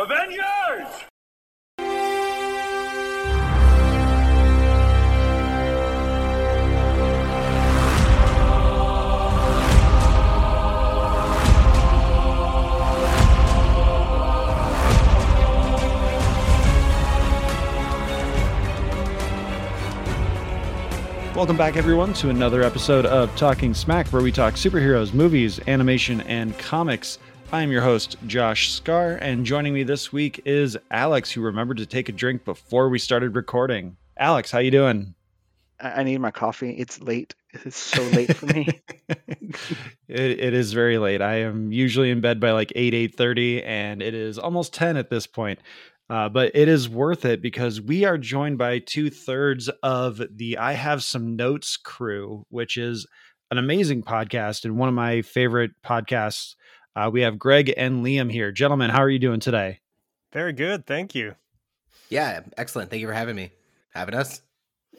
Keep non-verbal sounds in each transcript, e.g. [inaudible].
Avengers! Welcome back, everyone, to another episode of Talking Smack, where we talk superheroes, movies, animation, and comics. I am your host, Josh Scar, and joining me this week is Alex, who remembered to take a drink before we started recording. Alex, how you doing? I need my coffee. It's late. It's so late for me. [laughs] [laughs] it, it is very late. I am usually in bed by like 8, 8.30, and it is almost 10 at this point. Uh, but it is worth it because we are joined by two thirds of the I Have Some Notes crew, which is an amazing podcast and one of my favorite podcasts. Uh, we have Gregg and Liam here. Gentlemen, how are you doing today? Very good, thank you. Yeah, excellent. Thank you for having me, having us. [laughs]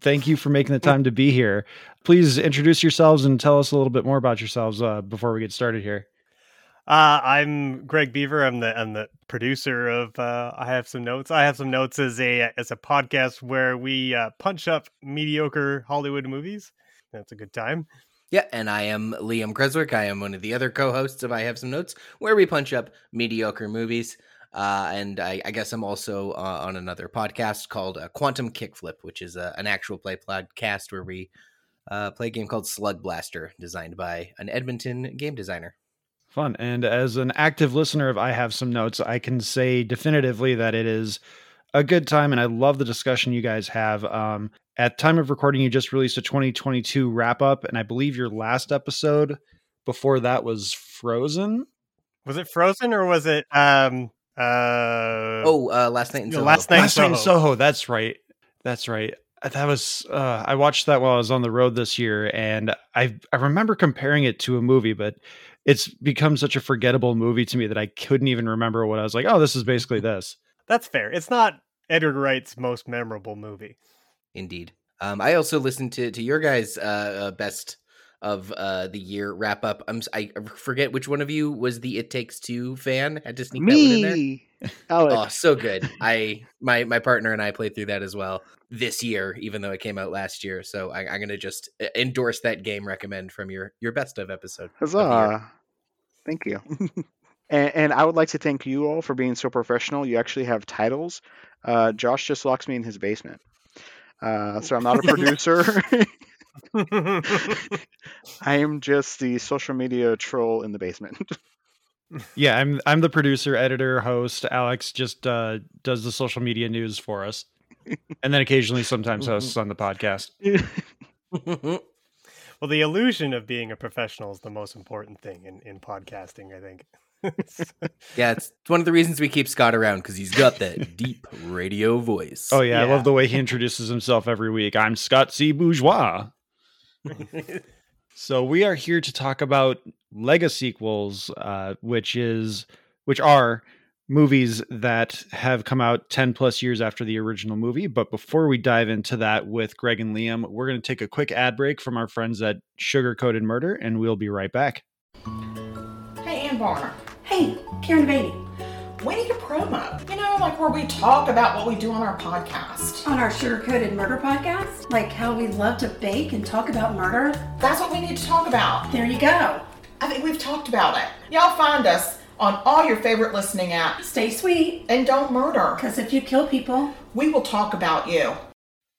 Thank you for making the time to be here. Please introduce yourselves and tell us a little bit more about yourselves uh, before we get started here. Uh, I'm Gregg Beaver. I'm the I'm the producer of uh, I have some notes. I have some notes as a as a podcast where we uh, punch up mediocre Hollywood movies. That's a good time. Yeah, and I am Liam Creswick. I am one of the other co-hosts of I Have Some Notes, where we punch up mediocre movies. Uh, and I, I guess I'm also uh, on another podcast called uh, Quantum Kickflip, which is uh, an actual play podcast where we uh, play a game called Slug Blaster, designed by an Edmonton game designer. Fun. And as an active listener of I Have Some Notes, I can say definitively that it is a good time and I love the discussion you guys have. Um, at time of recording, you just released a 2022 wrap up, and I believe your last episode before that was Frozen. Was it Frozen or was it um uh Oh, uh, last night in Soho. last night in Last night in Soho. Soho. That's right. That's right. That was uh, I watched that while I was on the road this year, and I I remember comparing it to a movie, but it's become such a forgettable movie to me that I couldn't even remember what I was like. Oh, this is basically this. That's fair. It's not Edgar Wright's most memorable movie. Indeed. Um, I also listened to to your guys' uh, uh, best of uh, the year wrap up. I'm I forget which one of you was the It Takes Two fan. Had to sneak that one in there. Me, Oh, so good. I my my partner and I played through that as well this year, even though it came out last year. So I, I'm gonna just uh, endorse that game recommend from your your best of episode. of. Huzzah! Thank you. [laughs] and, and I would like to thank you all for being so professional. You actually have titles. Uh, Josh just locks me in his basement. Uh, so I'm not a producer. [laughs] I am just the social media troll in the basement. [laughs] Yeah, I'm I'm the producer, editor, host. Alex just uh, does the social media news for us, and then occasionally sometimes hosts on the podcast. [laughs] well, the illusion of being a professional is the most important thing in, in podcasting, I think. Yeah, it's one of the reasons we keep Scott around because he's got that [laughs] deep radio voice. Oh yeah, I love the way he introduces himself every week. I'm Scott C. Bourgeois. [laughs] So we are here to talk about legasequels, uh, which is which are movies that have come out 10 plus years after the original movie. But before we dive into that with Gregg and Liam, we're going to take a quick ad break from our friends at Sugar Coated Murder, and we'll be right back. Hey, Anne Barner, Hey, Karen Beatty. we need a promo. You know, like where we talk about what we do on our podcast. On our Sugar Coated Murder podcast, like how we love to bake and talk about murder. That's what we need to talk about. There you go. I think we've talked about it. Y'all find us on all your favorite listening apps Stay sweet, and don't murder. because if you kill people, We will talk about you.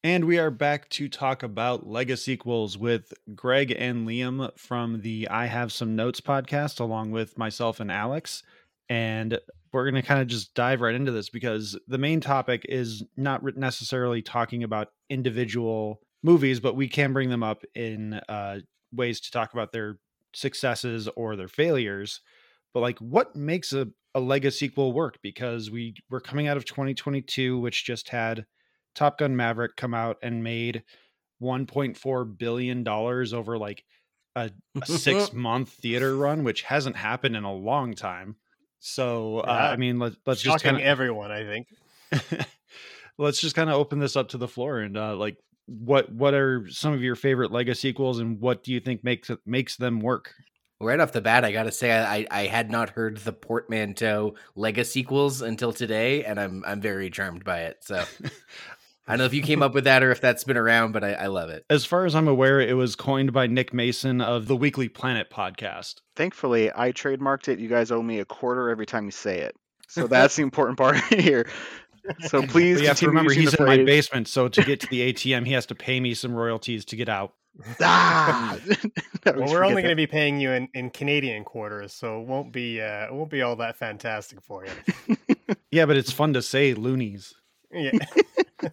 And we are back to talk about legasequels with Gregg and Liam from the I Have Some Notes podcast, along with myself and Alex. And we're going to kind of just dive right into this because the main topic is not necessarily talking about individual movies, but we can bring them up in uh, ways to talk about their successes or their failures. But like, what makes a, a legasequel work? Because we we're coming out of 2022, which just had Top Gun Maverick come out and made 1.4 billion dollars over like a, a six [laughs] month theater run, which hasn't happened in a long time. So uh, I mean, let, let's just Shocking kind everyone, I think. [laughs] let's just kind of open this up to the floor and uh, like what what are some of your favorite legasequels and what do you think makes makes them work? Right off the bat, I gotta say I, I had not heard the portmanteau Lego sequels until today, and I'm I'm very charmed by it. So [laughs] I don't know if you came up with that or if that's been around, but I, I love it. As far as I'm aware, it was coined by Nick Mason of the Weekly Planet podcast. Thankfully, I trademarked it. You guys owe me a quarter every time you say it. So that's the important part [laughs] here. So please you have to remember he's the in my basement, so to get to the [laughs] ATM, he has to pay me some royalties to get out. Ah! [laughs] No, Well, we we're only going to be paying you in, in Canadian quarters, so it won't be uh, it won't be all that fantastic for you. Yeah, but it's fun to say loonies. Yeah. [laughs]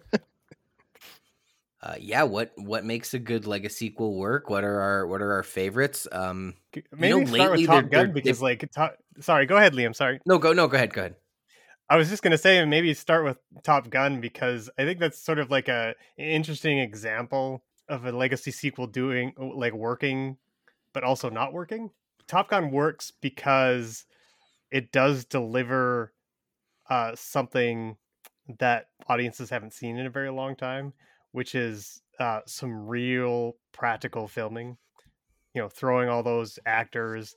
Uh, yeah, what what makes a good legasequel work? What are our what are our favorites? Um, Maybe know, start lately with Top they're- Gun they're- because, like, to- sorry, go ahead, Liam. Sorry, no, go no, go ahead, go ahead. I was just gonna say maybe start with Top Gun because I think that's sort of like a an interesting example of a legacy sequel doing like working, but also not working. Top Gun works because it does deliver uh, something that audiences haven't seen in a very long time, which is uh, some real practical filming. You know, throwing all those actors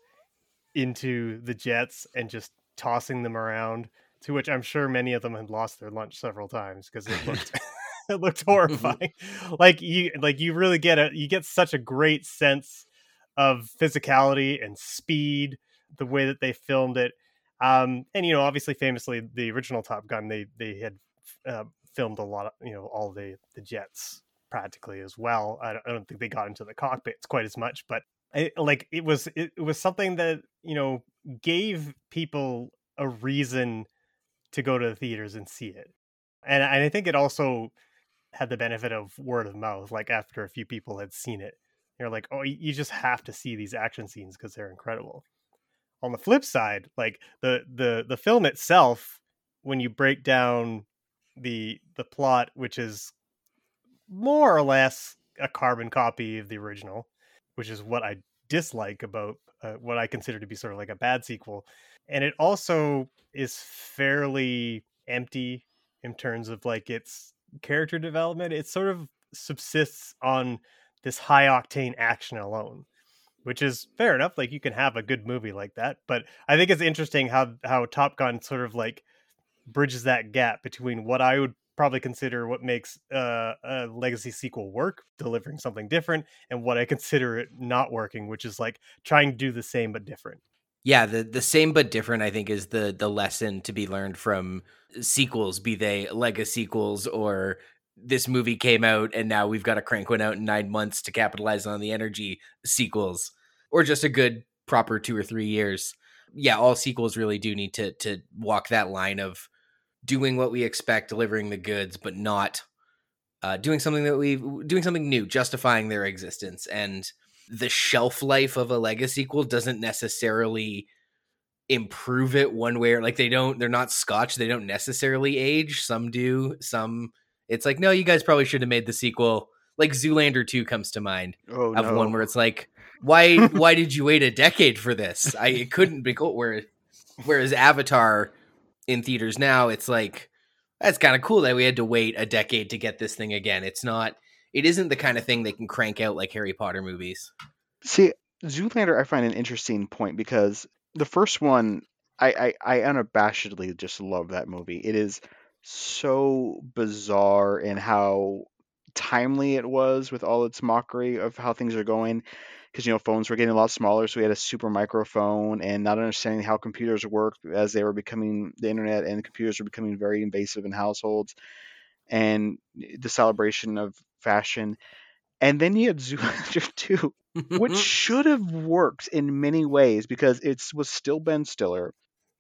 into the jets and just tossing them around to which I'm sure many of them had lost their lunch several times because it looked [laughs] [laughs] it looked horrifying. like you like you really get a you get such a great sense of physicality and speed the way that they filmed it. Um and you know obviously famously the original Top Gun they they had uh, filmed a lot of you know all the the jets practically as well. I don't, I don't think they got into the cockpits quite as much, but I, like it was it, was something that you know gave people a reason to go to the theaters and see it. And, and I think it also had the benefit of word of mouth. Like after a few people had seen it, you're like, oh, you just have to see these action scenes because they're incredible. On the flip side, like the the the film itself, when you break down the the plot, which is more or less a carbon copy of the original, which is what I dislike about uh, what I consider to be sort of like a bad sequel. And it also is fairly empty in terms of like its character development. It sort of subsists on this high octane action alone, which is fair enough. Like you can have a good movie like that, but I think it's interesting how how Top Gun sort of like bridges that gap between what I would probably consider what makes uh, a legacy sequel work, delivering something different, and what I consider it not working, which is like trying to do the same but different. Yeah, the the same but different. I think is the the lesson to be learned from sequels, be they legasequels or this movie came out and now we've got to crank one out in nine months to capitalize on the energy sequels, or just a good proper two or three years. Yeah, all sequels really do need to to walk that line of doing what we expect, delivering the goods, but not uh, doing something that we doing something new, justifying their existence. And the shelf life of a legasequel doesn't necessarily improve it one way or like they don't they're not scotch they don't necessarily age some do some it's like no you guys probably should have made the sequel like zoolander 2 comes to mind Oh of no. one where it's like why [laughs] why did you wait a decade for this i it couldn't be cool where whereas avatar in theaters now it's like that's kind of cool that we had to wait a decade to get this thing again it's not it isn't the kind of thing they can crank out like harry potter movies See, Zoolander, I find an interesting point because the first one, I, I, I unabashedly just love that movie. It is so bizarre in how timely it was with all its mockery of how things are going. Because, you know, phones were getting a lot smaller, so we had a super microphone and not understanding how computers worked as they were becoming the internet and computers were becoming very invasive in households and the celebration of fashion. And then you had Zoolander [laughs] 2, which [laughs] should have worked in many ways because it was still Ben Stiller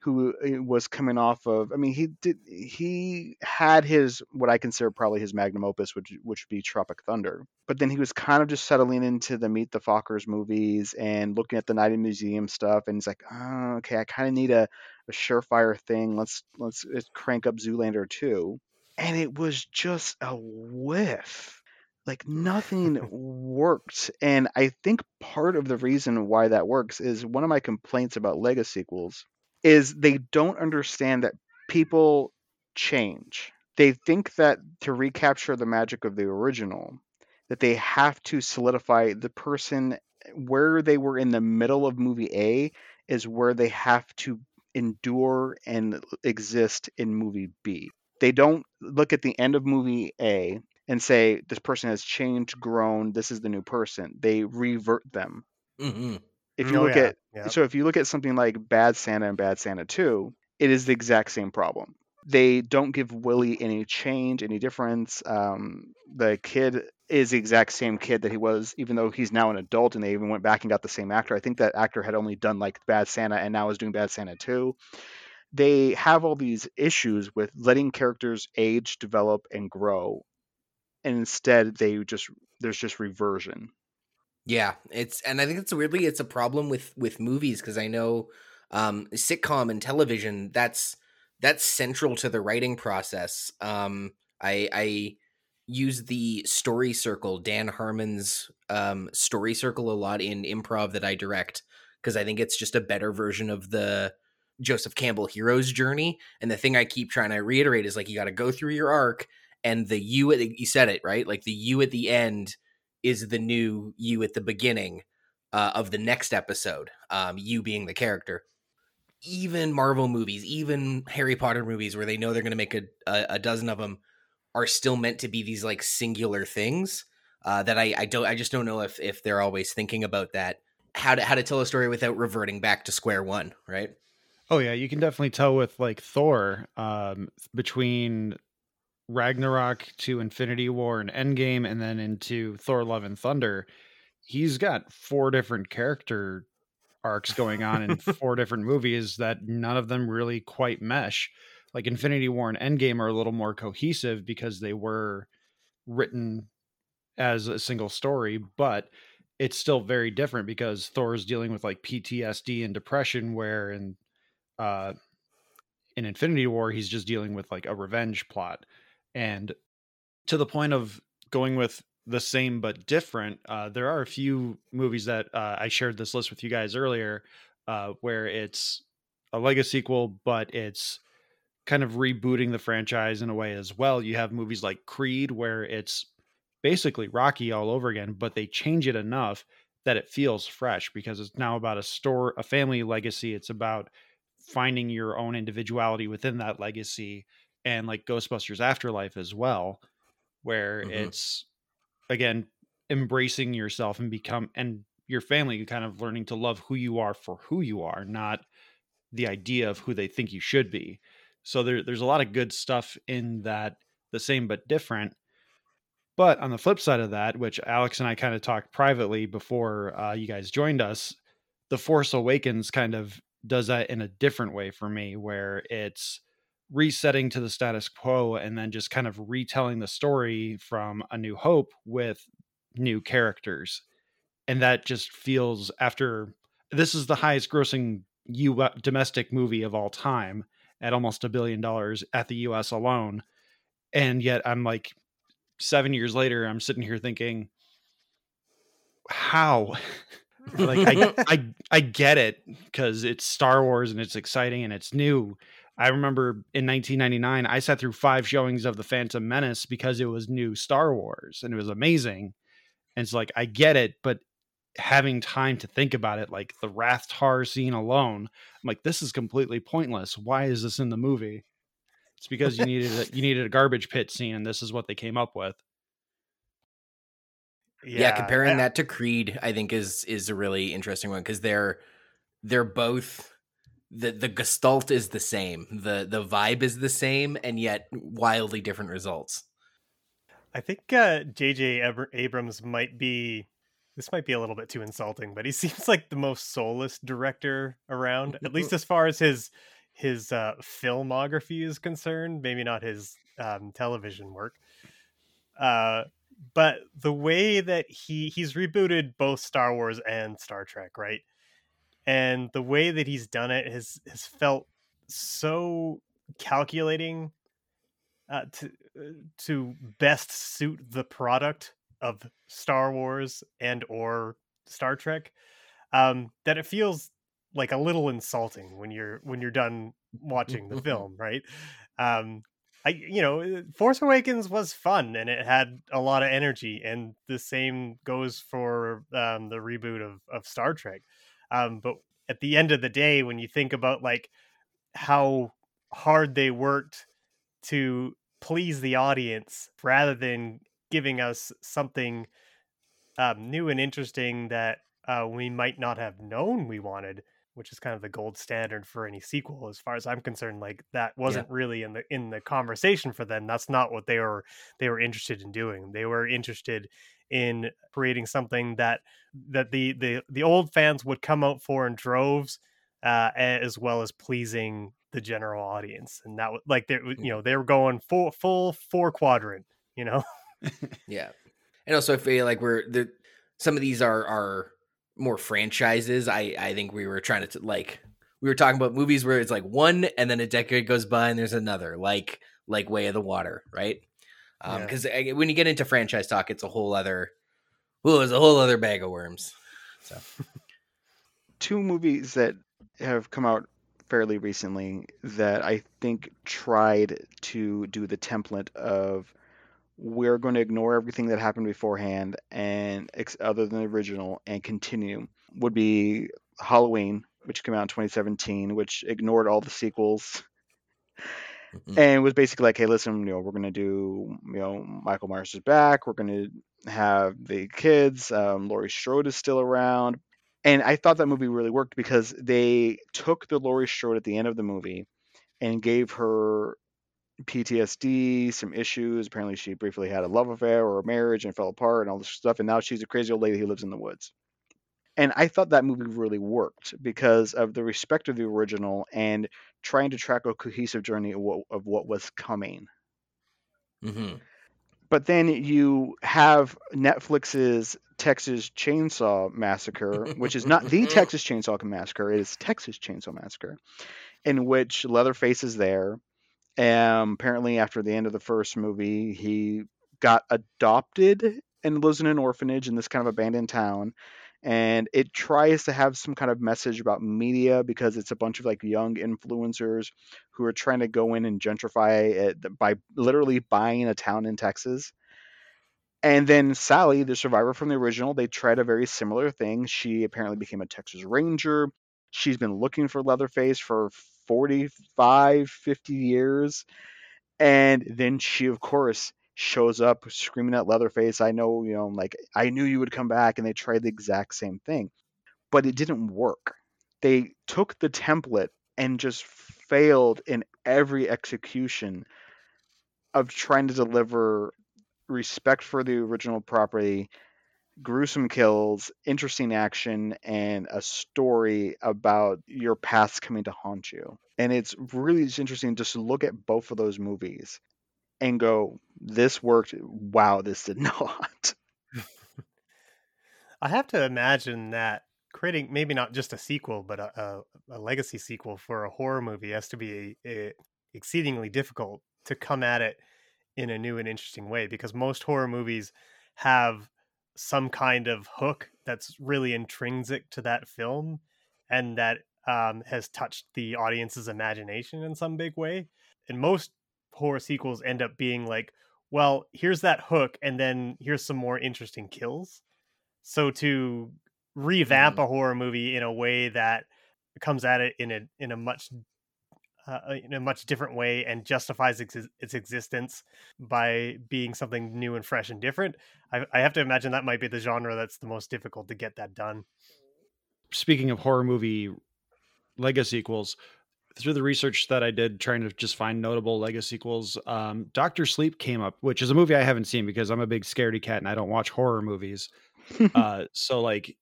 who uh, was coming off of I mean he did he had his what I consider probably his magnum opus which which would be Tropic Thunder. But then he was kind of just settling into the Meet the Fockers movies and looking at the Night in Museum stuff and he's like oh, okay I kind of need a, a surefire thing. Let's let's, let's crank up Zoolander 2 and it was just a whiff. Like nothing [laughs] worked. And i think part of the reason why that works is one of my complaints about legasequels is they don't understand that people change they think that to recapture the magic of the original that they have to solidify the person where they were in the middle of movie A is where they have to endure and exist in movie B. They don't look at the end of movie A and say this person has changed, grown, this is the new person. They revert them. hmm If you Oh, look yeah, at yeah. so if you look at something like Bad Santa and Bad Santa 2, it is the exact same problem. They don't give Willie any change, any difference. Um, the kid is the exact same kid that he was, even though he's now an adult, and they even went back and got the same actor. I think that actor had only done like Bad Santa and now is doing Bad Santa 2. They have all these issues with letting characters age, develop, and grow, and instead they just there's just reversion. Yeah, it's and I think it's weirdly it's a problem with with movies because I know um sitcom and television that's that's central to the writing process. Um I I use the story circle, Dan Harmon's um story circle a lot in improv that I direct because I think it's just a better version of the Joseph Campbell hero's journey. And the thing I keep trying to reiterate is like you got to go through your arc and the you at the, you said it, right? Like the you at the end is the new you at the beginning uh, of the next episode. Um, you being the character. Even Marvel movies, even Harry Potter movies, where they know they're going to make a, a a dozen of them, are still meant to be these like singular things uh, that I I don't I just don't know if if they're always thinking about that how to how to tell a story without reverting back to square one, right? Oh yeah, you can definitely tell with like Thor um, between Ragnarok to Infinity War and Endgame, and then into Thor: Love and Thunder. He's got four different character arcs going on in [laughs] four different movies that none of them really quite mesh. Like Infinity War and Endgame are a little more cohesive because they were written as a single story, but it's still very different because Thor is dealing with like PTSD and depression, where in uh, in Infinity War he's just dealing with like a revenge plot, and to the point of going with the same but different. Uh, there are a few movies that uh, I shared this list with you guys earlier, uh, where it's a legasequel, but it's kind of rebooting the franchise in a way as well. You have movies like Creed, where it's basically Rocky all over again, but they change it enough that it feels fresh because it's now about a store, a family legacy. It's about finding your own individuality within that legacy, and like Ghostbusters Afterlife as well, where Mhm. it's again embracing yourself and become and your family kind of learning to love who you are for who you are, not the idea of who they think you should be. So there, there's a lot of good stuff in that, the same but different. But on the flip side of that, which Alex and I kind of talked privately before uh, you guys joined us, The Force Awakens kind of does that in a different way for me, where it's resetting to the status quo and then just kind of retelling the story from A New Hope with new characters. And that just feels after this is the highest grossing U uh, domestic movie of all time at almost a billion dollars at the US alone. And yet I'm like seven years later, I'm sitting here thinking, how? [laughs] like I, [laughs] I I get it because it's Star Wars and it's exciting and it's new. I remember in 1999, I sat through five showings of the Phantom Menace because it was new Star Wars and it was amazing. And it's like I get it, but having time to think about it, like the rathtar scene alone, I'm like, this is completely pointless. Why is this in the movie? It's because you needed a, you needed a garbage pit scene, and this is what they came up with. yeah, comparing I- that to creed i think is is a really interesting one because they're they're both the the gestalt is the same the the vibe is the same and yet wildly different results I think uh, J.J. Abr- Abrams might be. This might be a little bit too insulting, but he [laughs] seems like the most soulless director around, at least as far as his his uh, filmography is concerned. Maybe not his um, television work. Uh, but the way that he he's rebooted both Star Wars and Star Trek, right? And the way that he's done it has has felt so calculating uh, to uh, to best suit the product of Star Wars and or Star Trek um, that it feels like a little insulting when you're when you're done watching the [laughs] film, right? Um, I you know, uh, Force Awakens was fun and it had a lot of energy, and the same goes for um, the reboot of of Star Trek. Um, but at the end of the day, when you think about like how hard they worked to please the audience rather than giving us something um, new and interesting that uh, we might not have known we wanted which is kind of the gold standard for any sequel as far as i'm concerned like that wasn't yeah. really in the in the conversation for them that's not what they were they were interested in doing they were interested in creating something that that the the the old fans would come out for in droves uh, as well as pleasing the general audience and that was like they you know they were going full full four quadrant you know [laughs] [laughs] yeah and also i feel like we're the some of these are are more franchises. I I think we were trying to like we were talking about movies where it's like one and then a decade goes by and there's another like like Way of the Water, right? Um because yeah. when you get into franchise talk, it's a whole other well, it's a whole other bag of worms. So [laughs] two movies that have come out fairly recently that I think tried to do the template of we're going to ignore everything that happened beforehand and other than the original and continue would be Halloween, which came out in 2017, which ignored all the sequels. [laughs] and was basically like, hey, listen, you know, we're to do, you know, Michael Myers is back. We're to have the kids. Um, Laurie Strode is still around. And I thought that movie really worked because they took the Laurie Strode at the end of the movie and gave her PTSD, some issues. Apparently, she briefly had a love affair or a marriage and fell apart and all this stuff. And now she's a crazy old lady who lives in the woods. And I thought that movie really worked because of the respect of the original and trying to track a cohesive journey of what, of what was coming. Mm-hmm. But then you have Netflix's Texas Chainsaw Massacre, which is not the [laughs] Texas Chainsaw Massacre, it is Texas Chainsaw Massacre, in which Leatherface is there And apparently, after the end of the first movie, he got adopted and lives in an orphanage in this kind of abandoned town. And it tries to have some kind of message about media because it's a bunch of like young influencers who are trying to go in and gentrify it by literally buying a town in Texas. And then Sally, the survivor from the original, they tried a very similar thing. She apparently became a Texas Ranger. She's been looking for Leatherface for 45, 50 years. And then she, of course, shows up screaming at Leatherface, I know, you know, like, I knew you would come back. And they tried the exact same thing, but it didn't work. They took the template and just failed in every execution of trying to deliver respect for the original property gruesome kills, interesting action, and a story about your past coming to haunt you. And it's really interesting just to look at both of those movies and go, this worked. Wow, this did [laughs] not. I have to imagine that creating maybe not just a sequel, but a, a, a legacy sequel for a horror movie has to be a, exceedingly difficult to come at it in a new and interesting way because most horror movies have some kind of hook that's really intrinsic to that film and that um, has touched the audience's imagination in some big way. And most horror sequels end up being like, well, here's that hook, and then here's some more interesting kills. So to revamp mm. a horror movie in a way that comes at it in a in a much uh, uh, in a much different way and justifies ex- its existence by being something new and fresh and different. I, I have to imagine that might be the genre that's the most difficult to get that done. Speaking of horror movie legasequels, through the research that I did trying to just find notable legasequels, um, Doctor Sleep came up, which is a movie I haven't seen because I'm a big scaredy cat and I don't watch horror movies. [laughs] uh, so like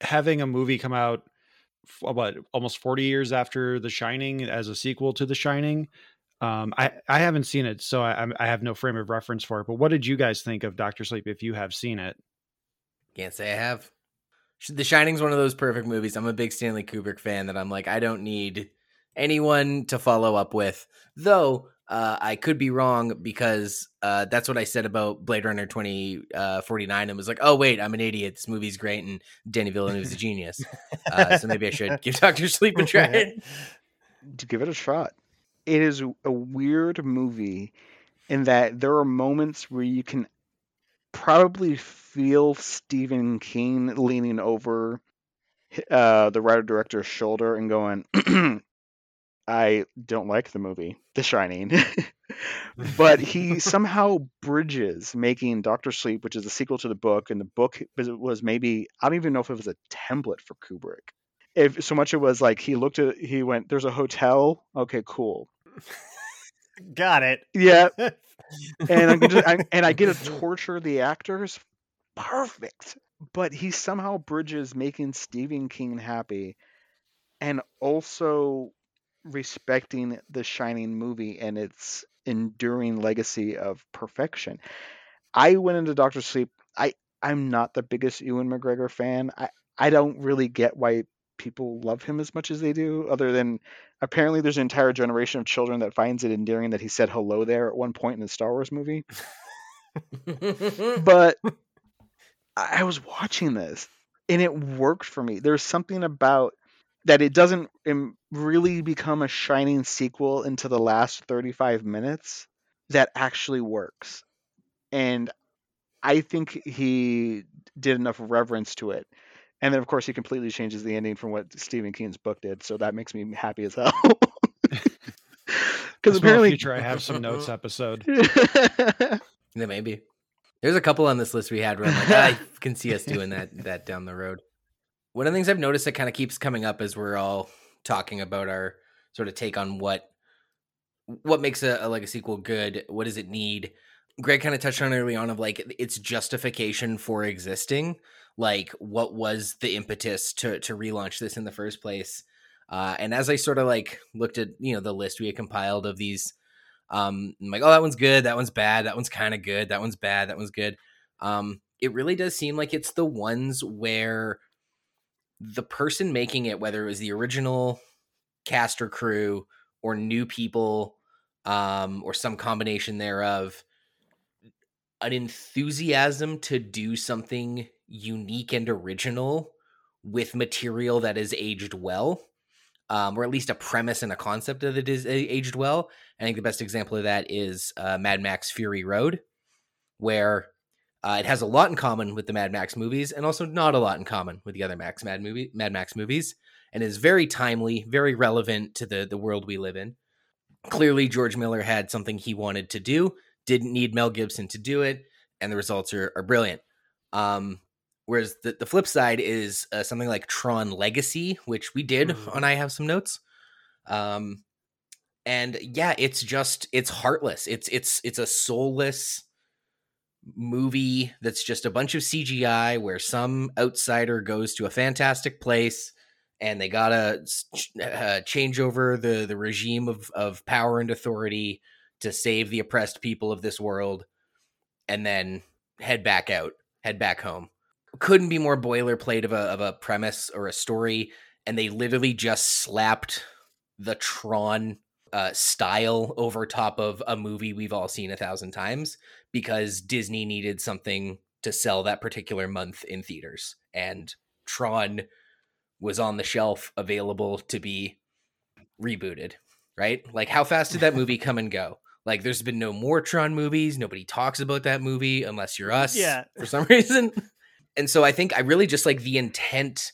having a movie come out what almost 40 years after The Shining as a sequel to The Shining. Um, I I haven't seen it, so I I have no frame of reference for it. But what did you guys think of Doctor Sleep if you have seen it? Can't say I have. The Shining's one of those perfect movies. I'm a big Stanley Kubrick fan that I'm like I don't need anyone to follow up with. Though uh, I could be wrong because uh, that's what I said about Blade Runner 2049 uh, and was like, oh, wait, I'm an idiot. This movie's great and Danny Villeneuve's a genius. Uh, so maybe I should give [laughs] Doctor Sleep a try. Give it a shot. it is a weird movie in that there are moments where you can probably feel Stephen King leaning over uh, the writer director's shoulder and going, [clears throat] I don't like the movie, The Shining. [laughs] but he [laughs] somehow bridges making Doctor Sleep, which is a sequel to the book, and the book was maybe I don't even know if it was a template for Kubrick. If so much it was like he looked at he went, There's a hotel. Okay, cool. [laughs] Got it. Yeah. and I get I, and I get to torture the actors. Perfect. But he somehow bridges making Stephen King happy and also respecting the Shining movie and its enduring legacy of perfection. I went into Doctor Sleep. I I'm not the biggest Ewan McGregor fan. I I don't really get why people love him as much as they do, other than apparently there's an entire generation of children that finds it endearing that he said hello there at one point in the Star Wars movie. [laughs] but I was watching this and it worked for me. There's something about that it doesn't um, really become a shining sequel into the last 35 minutes that actually works. And I think he did enough reverence to it and then of course he completely changes the ending from what Stephen King's book did, so that makes me happy as hell. [laughs] [laughs] Because apparently, future I have some notes episode. [laughs] yeah, maybe. There's a couple on this list we had where I'm like, ah, I can see us doing that that down the road. One of the things I've noticed that kind of keeps coming up as we're all talking about our sort of take on what what makes a, a legacy sequel good. What does it need? Gregg kind of touched on early on of like its justification for existing like what was the impetus to to relaunch this in the first place uh, and as i sort of like looked at you know the list we had compiled of these um I'm like oh that one's good that one's bad that one's kind of good that one's bad that one's good um it really does seem like it's the ones where the person making it whether it was the original cast or crew or new people um or some combination thereof an enthusiasm to do something unique and original with material that is aged well, um, or at least a premise and a concept that is aged well. I think the best example of that is uh, Mad Max Fury Road, where uh, it has a lot in common with the Mad Max movies, and also not a lot in common with the other Max Mad movie Mad Max movies, and is very timely, very relevant to the the world we live in. Clearly, George Miller had something he wanted to do, didn't need Mel Gibson to do it, and the results are, are brilliant. Um, Whereas the, the flip side is uh, something like Tron Legacy, which we did mm-hmm. on I Have Some Notes. Um, and yeah, it's just it's heartless. It's it's it's a soulless movie that's just a bunch of CGI where some outsider goes to a fantastic place and they gotta uh, change over the the regime of of power and authority to save the oppressed people of this world, and then head back out, head back home. Couldn't be more boilerplate of a of a premise or a story, and they literally just slapped the Tron uh, style over top of a movie we've all seen a thousand times because Disney needed something to sell that particular month in theaters, and Tron was on the shelf available to be rebooted. Right? Like, how fast did that movie [laughs] come and go? Like, there's been no more Tron movies. Nobody talks about that movie unless you're us. Yeah. For some [laughs] reason and so I think I really just like the intent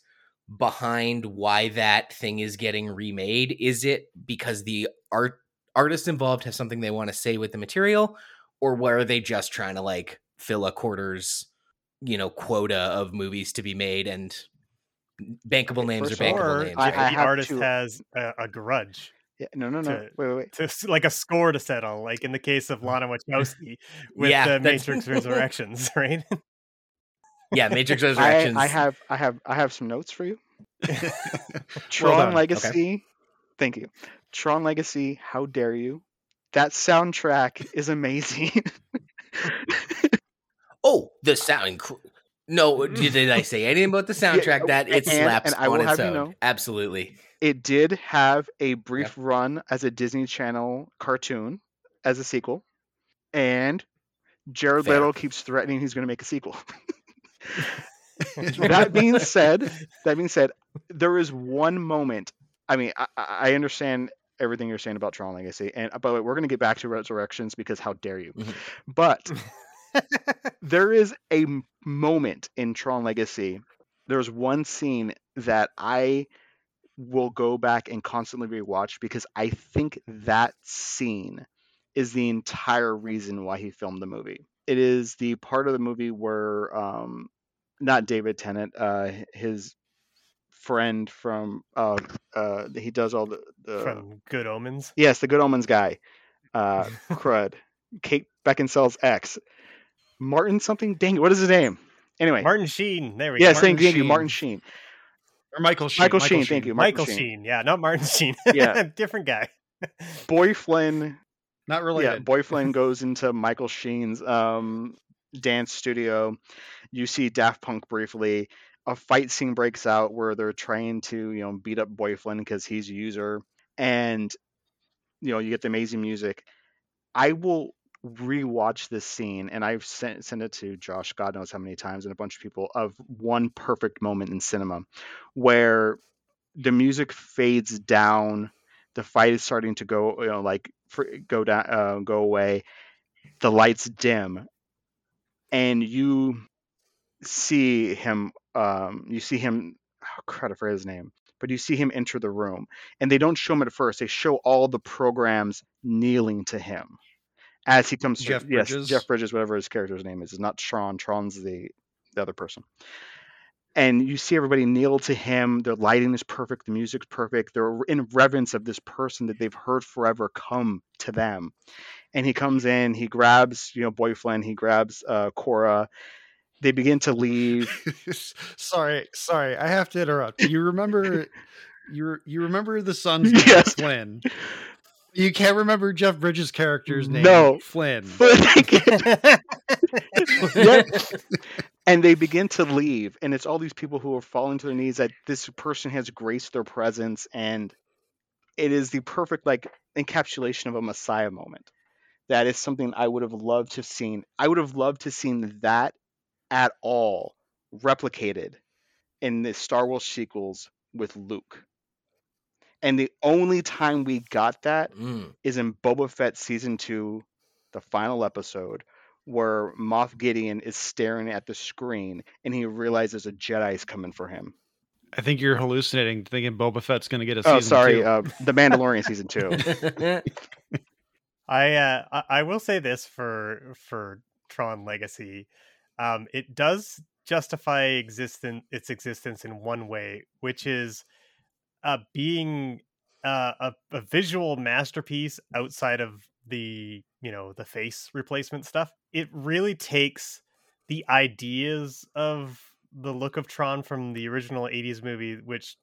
behind why that thing is getting remade. Is it because the art artists involved have something they want to say with the material, or were they just trying to like fill a quarter's you know quota of movies to be made and bankable names or bankable names? I, I the artist to... has a, a grudge. Yeah, no, no, no. To, wait, wait, wait. To, like a score to settle, like in the case of Lana Wachowski with yeah, the Matrix [laughs] Resurrections, [laughs] right? Yeah, Matrix Resurrections. [laughs] I, I, have, I have, I have some notes for you. [laughs] Tron well Legacy. Okay. Thank you. Tron Legacy. How dare you? That soundtrack is amazing. [laughs] oh, the sound. No, did I say anything about the soundtrack? Yeah, that it slaps and, and on its own. You know, Absolutely. It did have a brief run as a Disney Channel cartoon as a sequel, and Jared Fair. Leto keeps threatening he's going to make a sequel. [laughs] that being said, that being said, there is one moment. I mean, I, I understand everything you're saying about Tron Legacy. And by the way, we're going to get back to Resurrections because how dare you? Mhm. But [laughs] there is a moment in Tron Legacy. There's one scene that I will go back and constantly rewatch because I think that scene is the entire reason why he filmed the movie. It is the part of the movie where um not David Tennant, uh his friend from uh uh he does all the, the from Good Omens. Yes, the Good Omens guy. Uh [laughs] crud. Kate Beckinsale's ex. Martin something? Dang it, what is his name? Anyway. Martin Sheen. There we yes, go. thank, Martin thank you, Martin Sheen. Or Michael Sheen. Michael Sheen, thank you. Michael Sheen. Sheen. Yeah, not Martin Sheen. [laughs] Yeah. different guy. Boy Flynn Not really. yeah. Boy [laughs] Flynn goes into Michael Sheen's um, dance studio. You see Daft Punk briefly. A fight scene breaks out where they're trying to, you know, beat up Boyfriend because he's a user, and you know you get the amazing music. I will rewatch this scene, and I've sent sent it to Josh, God knows how many times, and a bunch of people of one perfect moment in cinema where the music fades down the fight is starting to go you know like fr- go down uh, go away the lights dim and you see him um you see him oh, crud I forget his name but you see him enter the room and they don't show him at first they show all the programs kneeling to him as he comes Jeff through yes Bridges? jeff bridges whatever his character's name is is not tron tron's the the other person and you see everybody kneel to him. The lighting is perfect, the music's perfect. They're in reverence of this person that they've heard forever come to them. And he comes in, he grabs, you know, Boy Flynn, he grabs uh, Quorra. They begin to leave. [laughs] sorry, sorry. I have to interrupt. You remember you you remember the [laughs] son's name, Yes. Flynn. You can't remember Jeff Bridges' character's name. No. Flynn. [laughs] Yep. and they begin to leave, and it's all these people who are falling to their knees that this person has graced their presence, and it is the perfect like encapsulation of a Messiah moment. That is something I would have loved to have seen. I would have loved to have seen that at all replicated in the Star Wars sequels with Luke. And the only time we got that Mm. is in Boba Fett season two, the final episode, where Moff Gideon is staring at the screen and he realizes a Jedi is coming for him. I think you're hallucinating, thinking Boba Fett's going to get a season Oh, sorry, two. uh, The Mandalorian season two. [laughs] [laughs] I uh I- will say this for for Tron Legacy. Um it does justify existence its existence in one way, which is uh being uh, a, a visual masterpiece outside of the you know the face replacement stuff. It really takes the ideas of the look of Tron from the original 80s movie which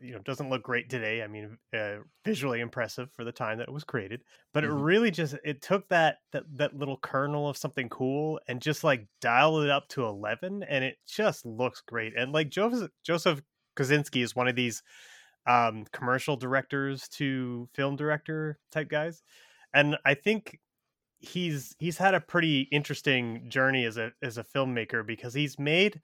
you know doesn't look great today. I mean, uh, visually impressive for the time that it was created, but it Mhm. really just it took that that that little kernel of something cool and just like dialed it up to eleven, and it just looks great. And like Joseph Joseph Kosinski is one of these um, commercial directors to film director type guys, and I think he's he's had a pretty interesting journey as a as a filmmaker because he's made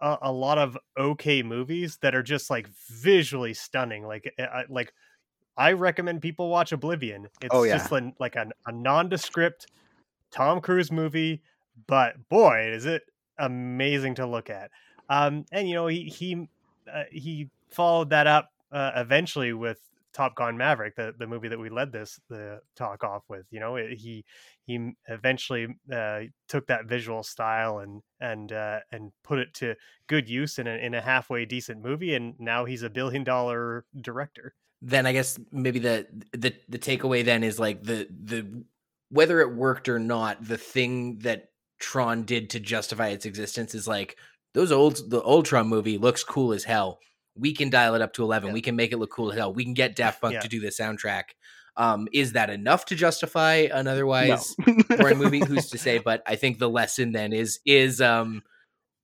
a, a lot of okay movies that are just like visually stunning. Like I- I, like I recommend people watch Oblivion. It's Oh, yeah. just like, like a, a nondescript Tom Cruise movie, but boy, is it amazing to look at. Um, and you know he he uh, he followed that up uh, eventually with Top Gun Maverick, the, the movie that we led this the talk off with. You know, it, he he eventually uh, took that visual style and and uh, and put it to good use in a in a halfway decent movie, and now he's a billion dollar director. then I guess maybe the the the takeaway then is like the the whether it worked or not, the thing that Tron did to justify its existence is like those old the old Tron movie looks cool as hell. We can dial it up to eleven. Yeah. We can make it look cool as hell. We can get Daft Punk Yeah. to do the soundtrack. Um, is that enough to justify an No. otherwise [laughs] boring movie? Who's to say? But I think the lesson then is is um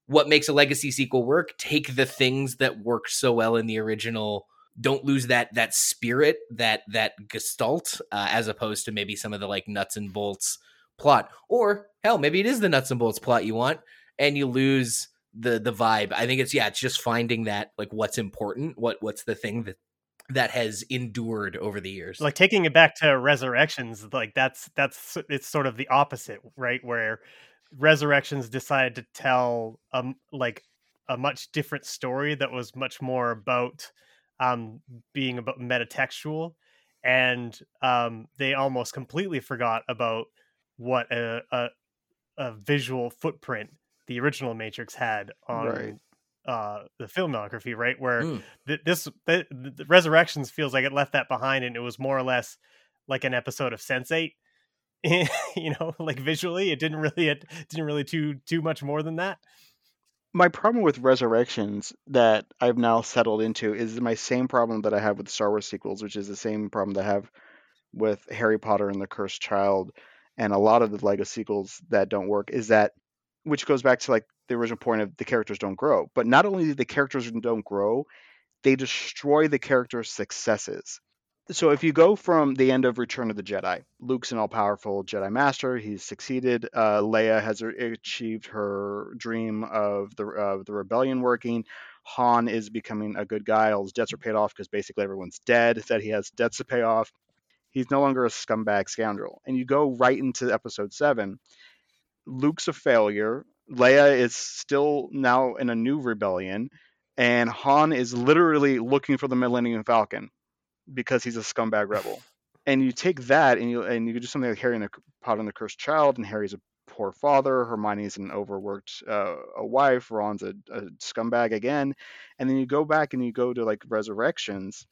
what makes a legacy sequel work. Take the things that worked so well in the original. Don't lose that that spirit, that that gestalt, uh, as opposed to maybe some of the like nuts and bolts plot. Or hell, maybe it is the nuts and bolts plot you want, and you lose the the vibe. I think it's yeah, it's just finding that like what's important, what what's the thing that that has endured over the years. like taking it back to resurrections like that's that's it's sort of the opposite right where resurrections decided to tell um like a much different story that was much more about um being about metatextual and um they almost completely forgot about what a a, a visual footprint the original matrix had on Right. uh the filmography right where Mm. th- this th- the resurrections feels like it left that behind and it was more or less like an episode of sense8 [laughs] you know like visually it didn't really it didn't really do too much more than that my problem with Resurrections that I've now settled into is my same problem that I have with Star Wars sequels, which is the same problem that I have with Harry Potter and the Cursed Child and a lot of the legasequels that don't work is that which goes back to like the original point of the characters don't grow. But not only do the characters don't grow, they destroy the characters' successes. So if you go from the end of Return of the Jedi, Luke's an all-powerful Jedi Master. He's succeeded. Uh, Leia has achieved her dream of the of the rebellion working. Han is becoming a good guy. All his debts are paid off because basically everyone's dead. That he has debts to pay off. He's no longer a scumbag scoundrel. And you go right into Episode Seven. Luke's a failure. Leia is still now in a new rebellion, and Han is literally looking for the Millennium Falcon because he's a scumbag rebel. And you take that and you and you do something like Harry and the Potter and the Cursed Child, and Harry's a poor father, Hermione's an overworked uh, a wife, Ron's a, a scumbag again, and then you go back and you go to like Resurrections,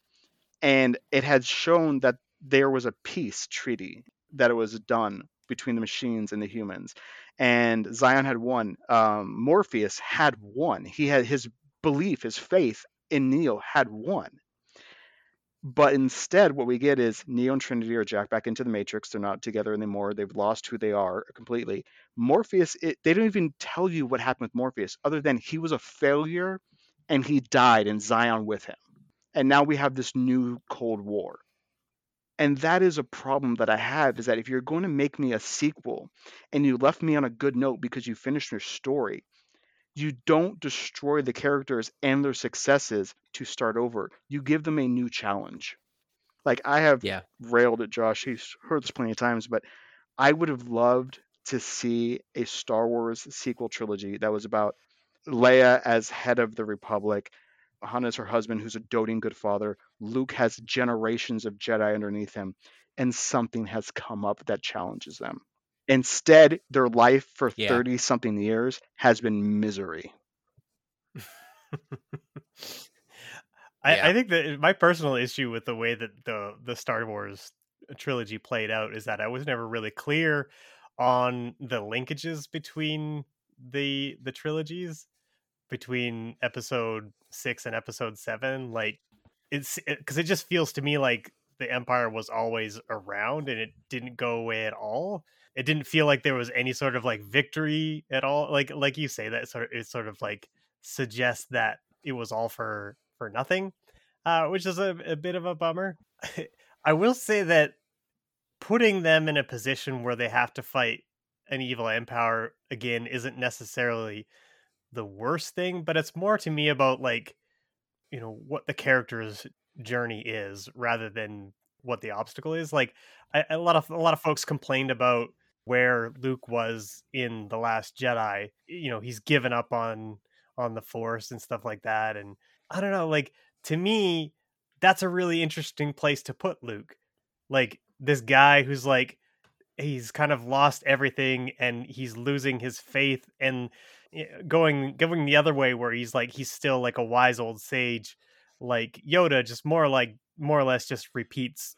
and it had shown that there was a peace treaty that it was done between the machines and the humans, and Zion had won. Um, Morpheus had won. He had his belief, his faith in Neo had won. But instead, what we get is Neo and Trinity are jacked back into the Matrix. They're not together anymore. They've lost who they are completely. Morpheus, it, they don't even tell you what happened with Morpheus, other than he was a failure and he died, and Zion with him. And now we have this new Cold War. And that is a problem that I have is that if you're going to make me a sequel and you left me on a good note because you finished your story, you don't destroy the characters and their successes to start over. You give them a new challenge. Like I have Yeah. railed at Josh, he's heard this plenty of times, but I would have loved to see a Star Wars sequel trilogy that was about Leia as head of the Republic, Han is her husband, who's a doting good father. Luke has generations of Jedi underneath him, and something has come up that challenges them. Instead, their life for Yeah. 30 something years has been misery. [laughs] I, Yeah. I think that my personal issue with the way that the the Star Wars trilogy played out is that I was never really clear on the linkages between the the trilogies between episode 6 and episode 7 like it's because it, just feels to me like the empire was always around and it didn't go away at all. It didn't feel like there was any sort of like victory at all. Like like you say that sort of it sort of like suggests that it was all for for nothing uh which is a, a bit of a bummer. [laughs] I will say that putting them in a position where they have to fight an evil empire again isn't necessarily the worst thing but it's more to me about like you know what the character's journey is rather than what the obstacle is like I, a lot of a lot of folks complained about where luke was in the last jedi you know he's given up on on the force and stuff like that and i don't know like to me that's a really interesting place to put luke like this guy who's like he's kind of lost everything and he's losing his faith and going going the other way where he's like he's still like a wise old sage like yoda just more like more or less just repeats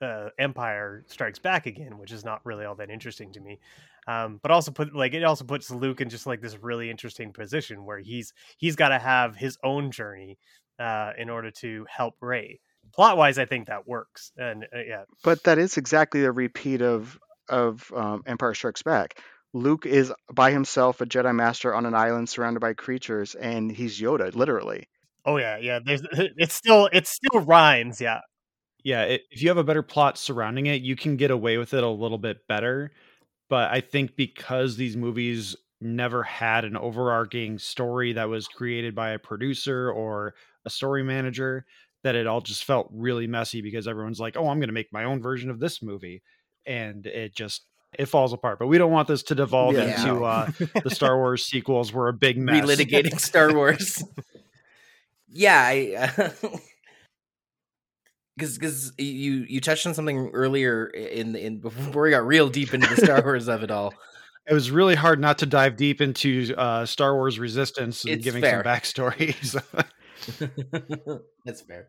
uh, empire strikes back again which is not really all that interesting to me. Um, but also put like it also puts luke in just like this really interesting position where he's he's got to have his own journey uh, in order to help Rey plot wise i think that works and uh, yeah. But that is exactly a repeat of of um, Empire Strikes Back. Luke is by himself, a Jedi Master on an island surrounded by creatures, and he's Yoda, literally. oh yeah yeah there's [laughs] it's still it still rhymes yeah yeah it, if you have a better plot surrounding it you can get away with it a little bit better but i think because these movies never had an overarching story that was created by a producer or a story manager that it all just felt really messy because everyone's like, "Oh, I'm going to make my own version of this movie," and it just it falls apart. But we don't want this to devolve Yeah. into uh, [laughs] the Star Wars sequels were a big mess. relitigating [laughs] Star Wars. yeah, I [laughs] because because you you touched on something earlier in in before we got real deep into the Star Wars of it all. It was really hard not to dive deep into uh, Star Wars Resistance and It's giving fair. some backstory. So- That's fair.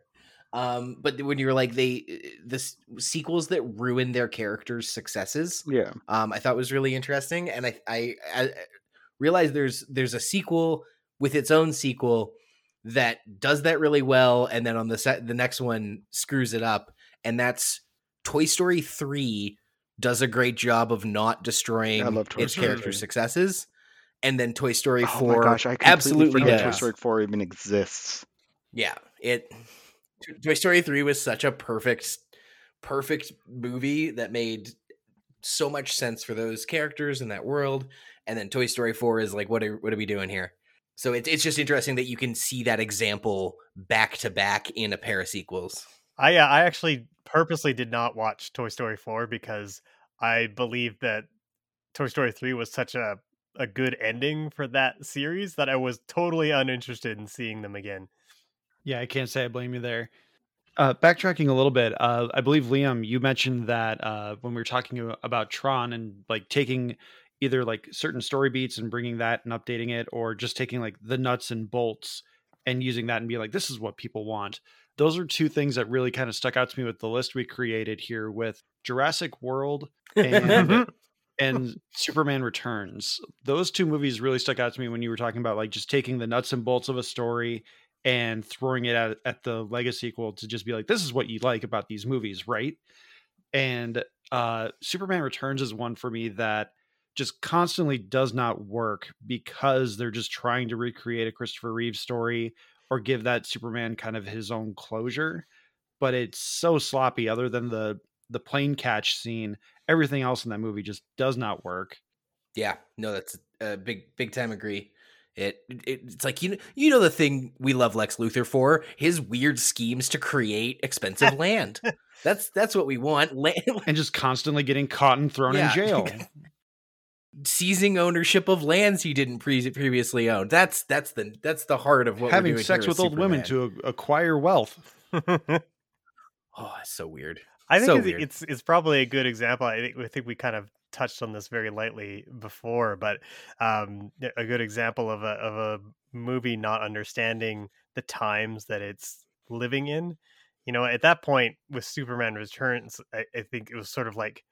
Um, but when you were like they the s- sequels that ruin their characters' successes, Yeah. um, I thought was really interesting, and I I, I realized there's there's a sequel with its own sequel that does that really well, and then on the set the next one screws it up, and that's Toy Story three does a great job of not destroying its Story character successes, and then Toy Story Oh four my gosh, I completely absolutely Toy. Story 4 even exists. Yeah, it Toy Story 3 was such a perfect perfect movie that made so much sense for those characters in that world and then Toy Story 4 is like what are what are we doing here? So it's it's just interesting that you can see that example back to back in a pair of sequels. I uh, I actually purposely did not watch Toy Story 4 because I believe that Toy Story 3 was such a a good ending for that series that I was totally uninterested in seeing them again. Yeah, I can't say I blame you there. Uh, backtracking a little bit, uh, I believe Liam, you mentioned that uh, when we were talking about Tron and like taking either like certain story beats and bringing that and updating it, or just taking like the nuts and bolts and using that and be like, this is what people want. Those are two things that really kind of stuck out to me with the list we created here with Jurassic World and and Superman Returns. Those two movies really stuck out to me when you were talking about like just taking the nuts and bolts of a story and throwing it at, at the legacy sequel to just be like, this is what you like about these movies, right? And uh Superman Returns is one for me that just constantly does not work because they're just trying to recreate a Christopher Reeve story or give that Superman kind of his own closure. But it's so sloppy, other than the the plane catch scene everything else in that movie just does not work. Yeah, no, that's a big big time agree. It, it it's like you know, you know the thing we love Lex Luthor for his weird schemes to create expensive [laughs] land. That's that's what we want. Land, [laughs] And just constantly getting caught and thrown Yeah. in jail. [laughs] seizing ownership of lands he didn't pre- previously own. That's that's the that's the heart of what we're Having doing sex here with with old women to a- acquire wealth. Oh, it's so weird. I think So it's, weird. it's it's probably a good example. I think I think we kind of touched on this very lightly before, but um, a good example of a of a movie not understanding the times that it's living in. You know, at that point with Superman Returns, I, I think it was sort of like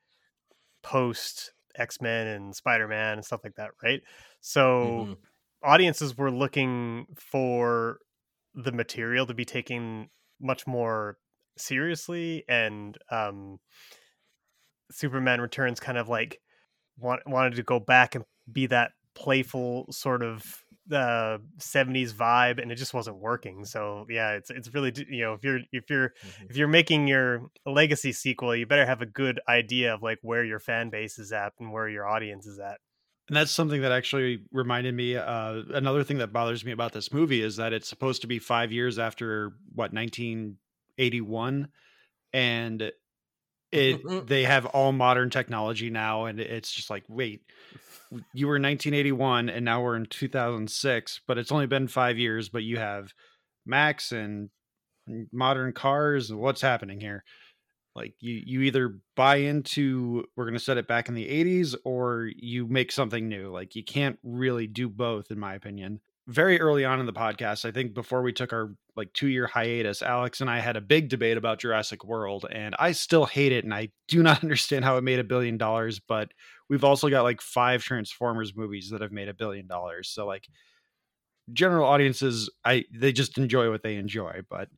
post X Men and Spider Man and stuff like that, right? So Mhm. audiences were looking for the material to be taken much more seriously and um superman returns kind of like want, wanted to go back and be that playful sort of uh 70s vibe and it just wasn't working so yeah it's it's really you know if you're if you're Mhm. if you're making your legacy sequel you better have a good idea of like where your fan base is at and where your audience is at And that's something that actually reminded me. Uh, another thing that bothers me about this movie is that it's supposed to be five years after what 1981, and it [laughs] they have all modern technology now, and it's just like, wait, you were 1981, and now we're in 2006, but it's only been five years, but you have Max and modern cars. What's happening here? like you you either buy into we're going to set it back in the 80s or you make something new like you can't really do both in my opinion very early on in the podcast i think before we took our like 2 year hiatus alex and i had a big debate about jurassic world and i still hate it and i do not [laughs] understand how it made a billion dollars but we've also got like five transformers movies that have made a billion dollars so like general audiences i they just enjoy what they enjoy but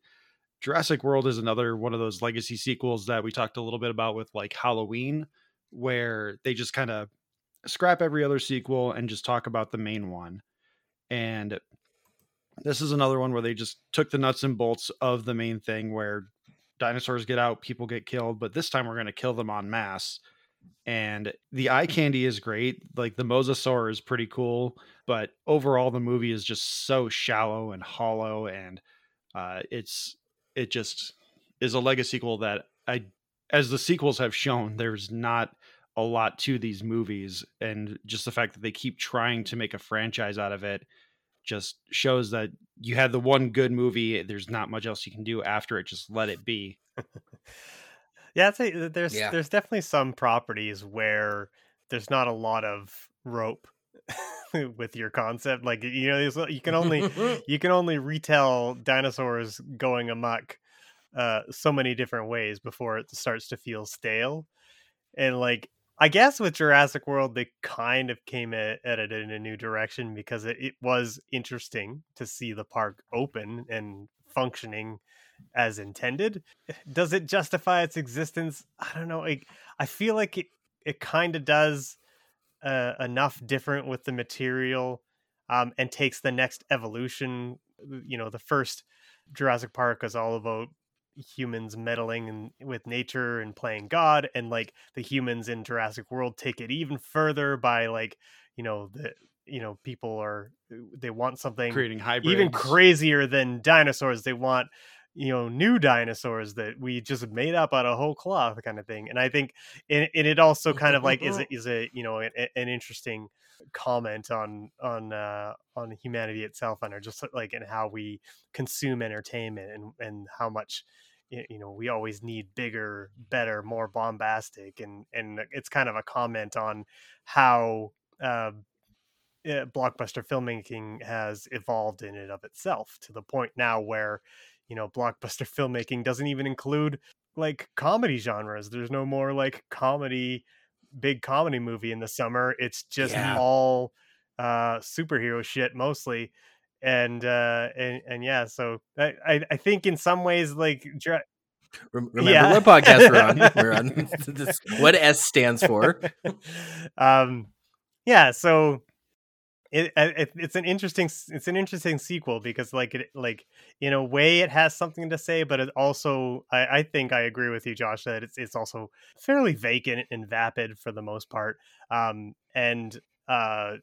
Jurassic World is another one of those legacy sequels that we talked a little bit about with like Halloween, where they just kind of scrap every other sequel and just talk about the main one. And this is another one where they just took the nuts and bolts of the main thing where dinosaurs get out, people get killed, but this time we're going to kill them en masse. And the eye candy is great. Like the mosasaur is pretty cool, but overall the movie is just so shallow and hollow and uh, it's it just is a legasequel that I, as the sequels have shown, there's not a lot to these movies, and just the fact that they keep trying to make a franchise out of it just shows that you had the one good movie. There's not much else you can do after it. Just let it be. [laughs] yeah, I'd say there's Yeah. there's definitely some properties where there's not a lot of rope [laughs] with your concept. Like you know, you can only [laughs] you can only retell dinosaurs going amok uh so many different ways before it starts to feel stale and like i guess with jurassic world they kind of came at, at it in a new direction because it, it was interesting to see the park open and functioning as intended [sighs] does it justify its existence i don't know like i feel like it it kind of does uh, enough different with the material um, and takes the next evolution. You know, the first Jurassic Park was all about humans meddling in, with nature and playing God, and like the humans in Jurassic World take it even further by like, you know, the you know people are they want something Creating hybrids, even crazier than dinosaurs. They want you know new dinosaurs that we just made up out of whole cloth kind of thing and i think and, and it also kind of like is [laughs] a, is a you know an interesting comment on on uh on humanity itself and just like and how we consume entertainment and and how much you know we always need bigger better more bombastic and and it's kind of a comment on how uh, uh, blockbuster filmmaking has evolved in and of itself to the point now where you know blockbuster [laughs] filmmaking doesn't even include like comedy genres. There's no more like comedy big comedy movie in the summer it's just Yeah. all uh superhero shit mostly and uh and, and yeah so I, I think in some ways like Remember Yeah. what podcast we're on? [laughs] We're on [laughs] this, what S stands for. [laughs] um yeah so it, it it's an interesting it's an interesting sequel because like it like in a way it has something to say but it also i i think i agree with you josh that it's it's also fairly vacant and vapid for the most part um and uh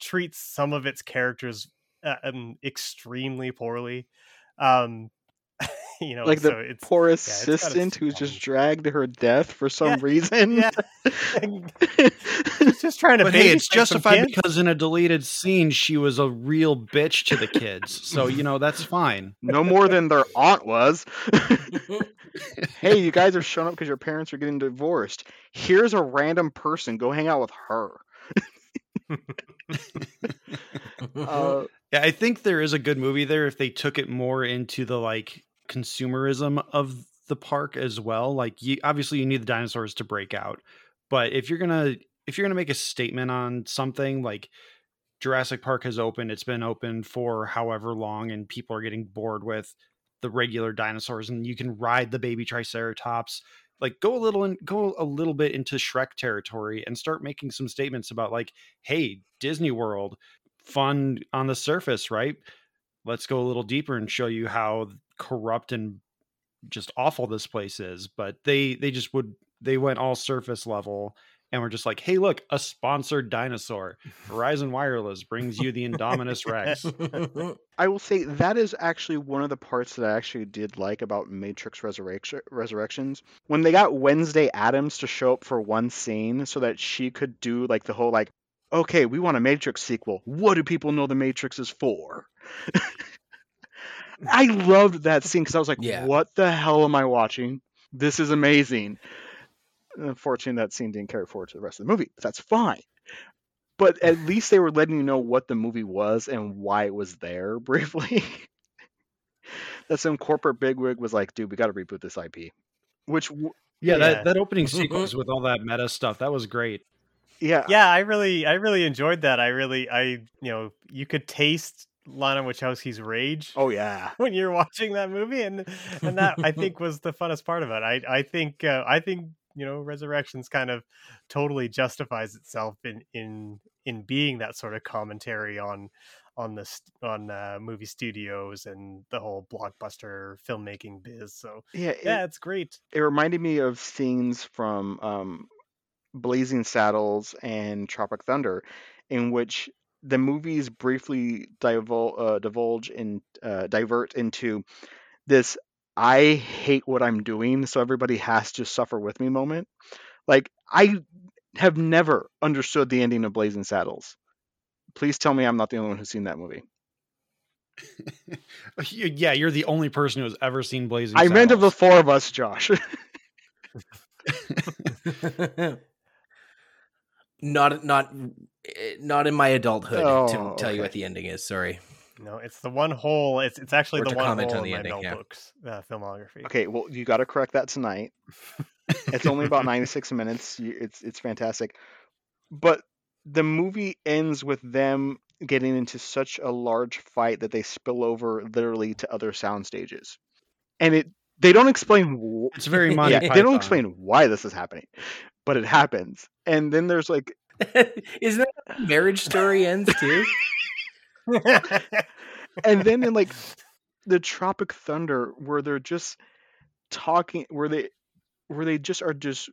treats some of its characters uh, um, extremely poorly um [laughs] you know like the so it's poor yeah, it's got its assistant who's just dragged to her death for some Yeah, reason. yeah. [laughs] [laughs] She's just trying to But hey, it's babysit justified because in a deleted scene, she was a real bitch to the kids. So you know that's fine. no more than their aunt was. hey, you guys are showing up because your parents are getting divorced. Here's a random person. Go hang out with her. Uh, Yeah, I think there is a good movie there if they took it more into the like consumerism of the park as well. Like, you, obviously, you need the dinosaurs to break out, but if you're gonna if you're gonna make a statement on something like Jurassic Park has opened, it's been open for however long, and people are getting bored with the regular dinosaurs, and you can ride the baby Triceratops. Like, go a little and go a little bit into Shrek territory and start making some statements about like, hey, Disney World fun on the surface, right? Let's go a little deeper and show you how corrupt and just awful this place is. But they they just would they went all surface level and were just like, hey, look, a sponsored dinosaur. Verizon Wireless brings you the Indominus Rex. [laughs] I will say that is actually one of the parts that I actually did like about Matrix Resurrection Resurrections. When they got Wednesday Addams to show up for one scene so that she could do like the whole like, okay, we want a Matrix sequel. What do people know the Matrix is for? [laughs] I loved that scene because I was like, Yeah. what the hell am I watching? This is amazing. Unfortunately, that scene didn't carry forward to the rest of the movie, but that's fine. But at least they were letting you know what the movie was and why it was there [laughs] briefly. that some corporate bigwig was like, dude, we got to reboot this IP. Which, w- Yeah, Yeah. that, that opening sequence with all that meta stuff, that was great. yeah, yeah i really i really enjoyed that i really i you know you could taste lana wachowski's rage Oh, yeah. [laughs] when you're watching that movie and and that i [laughs] think was the funnest part of it i i think uh, i think you know resurrections kind of totally justifies itself in in in being that sort of commentary on on this on uh, movie studios and the whole blockbuster filmmaking biz so Yeah, it, yeah it's great it reminded me of scenes from um, Blazing Saddles and Tropic Thunder, in which the movies briefly divul- uh, divulge and uh, divert into this I hate what I'm doing, so everybody has to suffer with me moment. Like I have never understood the ending of Blazing Saddles. Please tell me I'm not the only one who's seen that movie. [laughs] yeah, you're the only person who has ever seen Blazing. I meant of the four of us, Josh. [laughs] [laughs] not not not in my adulthood Oh, to tell you what the ending is. Sorry. No, it's the one hole. It's it's actually Or the one comment hole on in the my ending, yeah. notebooks uh, filmography. okay, well you got to correct that tonight. It's only about [laughs] 96 minutes. It's it's fantastic. But the movie ends with them getting into such a large fight that they spill over literally to other sound stages. And it they don't explain wh- It's very Monty yeah, they don't explain why this is happening, but it happens. And then there's like [laughs] Isn't that how marriage story ends too? [laughs] and then in like the Tropic Thunder where they're just talking where they where they just are just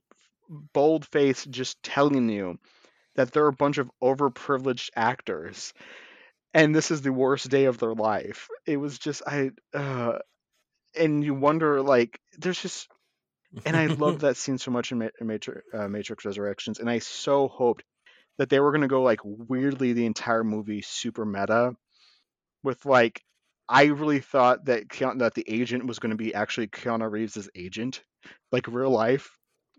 bold faced just telling you that they're a bunch of overprivileged actors and this is the worst day of their life. It was just I uh and you wonder like there's just and I love [laughs] that scene so much in Ma- Matrix, uh, Matrix Resurrections, and I so hoped that they were going to go like weirdly the entire movie super meta, with like I really thought that Keanu, that the agent was going to be actually Keanu Reeves' agent, like real life.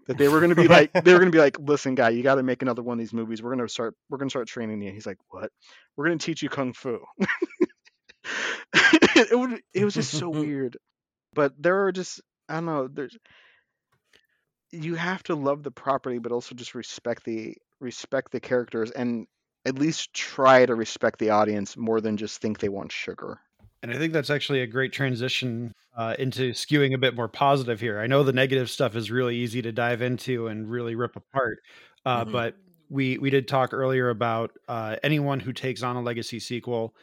That they were going to be like they were going to be like, listen, guy, you got to make another one of these movies. We're going to start we're going to start training you. He's like, what? We're going to teach you kung fu. [laughs] it would it was just so [laughs] weird, but there are just I don't know. There's you have to love the property, but also just respect the respect the characters and at least try to respect the audience more than just think they want sugar. And I think that's actually a great transition uh, into skewing a bit more positive here. I know the negative stuff is really easy to dive into and really rip apart, uh, Mhm. but we we did talk earlier about uh, anyone who takes on a legacy sequel,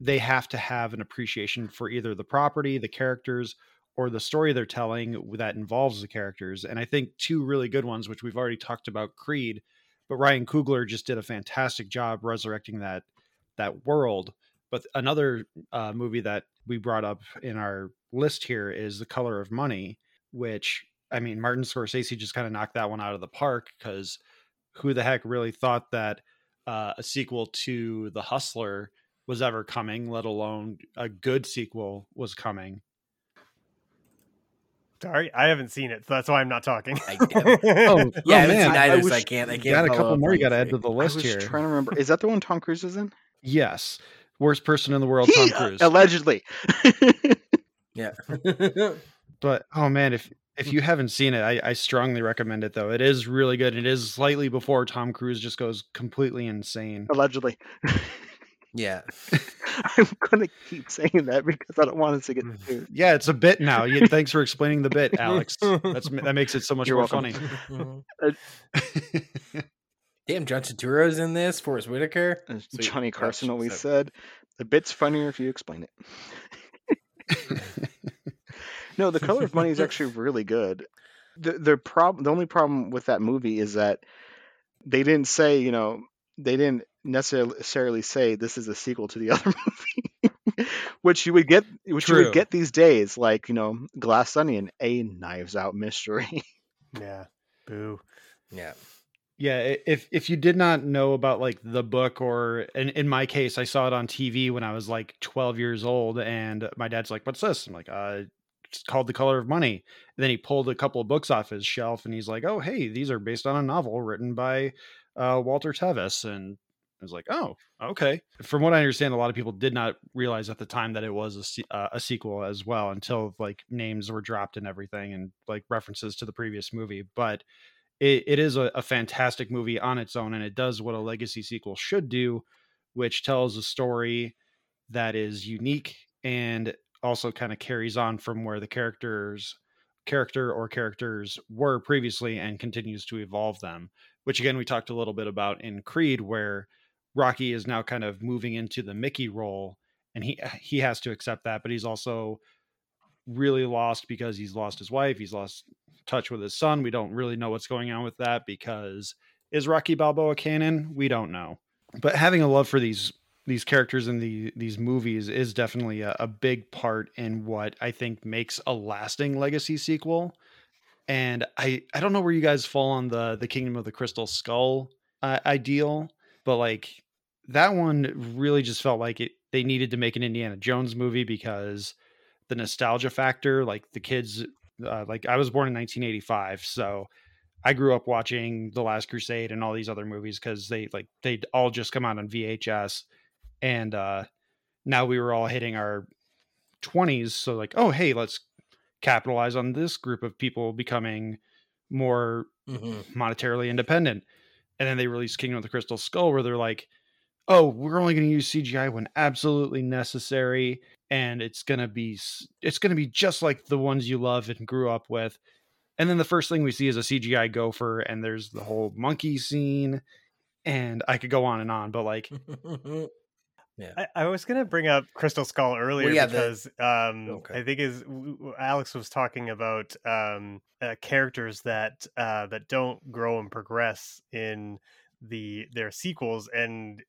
they have to have an appreciation for either the property, the characters, or the story they're telling that involves the characters. And I think two really good ones, which we've already talked about, Creed, but Ryan Coogler just did a fantastic job resurrecting that that world. But another uh, movie that we brought up in our list here is The Color of Money, which I mean, Martin Scorsese just kind of knocked that one out of the park because who the heck really thought that uh, a sequel to The Hustler was ever coming, let alone a good sequel was coming? Sorry, I haven't seen it, so that's why I'm not talking. I- [laughs] Oh, yeah, I haven't seen man. either, I so I can't. I can't. Got a couple more you got to add to anything. the I list was here. trying to remember. Is that the one Tom Cruise is in? Yes, worst person in the world, Tom He- uh, Cruise. allegedly. [laughs] Yeah. but oh man, if if you haven't seen it, I, I strongly recommend it though. It is really good. It is slightly before Tom Cruise just goes completely insane. allegedly. [laughs] yeah. [laughs] I'm gonna keep saying that because I don't want us to get mm. sued. Yeah, it's a bit now. You, [laughs] thanks for explaining the bit, Alex. That's [laughs] that makes it so much You're more welcome. funny. Uh, Damn, John Turturro's in this. Forest Whitaker. As Sweet. Johnny Yeah, Carson always so- said, "The bit's funnier if you explain it." no, the color of money is actually really good. The the problem, the only problem with that movie is that they didn't say, you know, they didn't necessarily say this is a sequel to the [laughs] other movie, which you would get, which you would get these days, like you know, Glass Onion, a Knives Out mystery. [laughs] yeah, boo. Yeah. Yeah, if if you did not know about like the book or in, in my case, I saw it on TV when I was like 12 years old and my dad's like, "What's this?" I'm like, "Uh, it's called The Color of Money." And then he pulled a couple of books off his shelf and he's like, "Oh, hey, these are based on a novel written by uh, Walter Tevis." And I was like, "Oh, okay." From what I understand, a lot of people did not realize at the time that it was a uh, a sequel as well until like names were dropped and everything and like references to the previous movie, but it, it is a, a fantastic movie on its own and it does what a legacy sequel should do which tells a story that is unique and also kind of carries on from where the characters character or characters were previously and continues to evolve them which again we talked a little bit about in creed where rocky is now kind of moving into the mickey role and he [sighs] he has to accept that but he's also really lost because he's lost his wife he's lost touch with his son. We don't really know what's going on with that because is Rocky Balboa canon? We don't know. But having a love for these these characters in the these movies is definitely a, a big part in what I think makes a lasting legacy sequel. And I I don't know where you guys fall on the the Kingdom of the Crystal Skull uh, ideal, but like that one really just felt like it they needed to make an Indiana Jones movie because the nostalgia factor, like the kids uh, like I was born in 1985, so I grew up watching The Last Crusade and all these other movies because they like they'd all just come out on VHS, and uh, now we were all hitting our 20s. So like, oh hey, let's capitalize on this group of people becoming more Mhm. monetarily independent. And then they released Kingdom of the Crystal Skull, where they're like, oh, we're only going to use CGI when absolutely necessary, and it's going to be it's going to be just like the ones you love and grew up with. And then the first thing we see is a CGI gopher, and there's the whole monkey scene, and I could go on and on, but like, [laughs] I, I was gonna bring up Crystal Skull earlier yeah, the- because um, Okay. I think is Alex was talking about um, uh, characters that uh, that don't grow and progress in the their sequels, and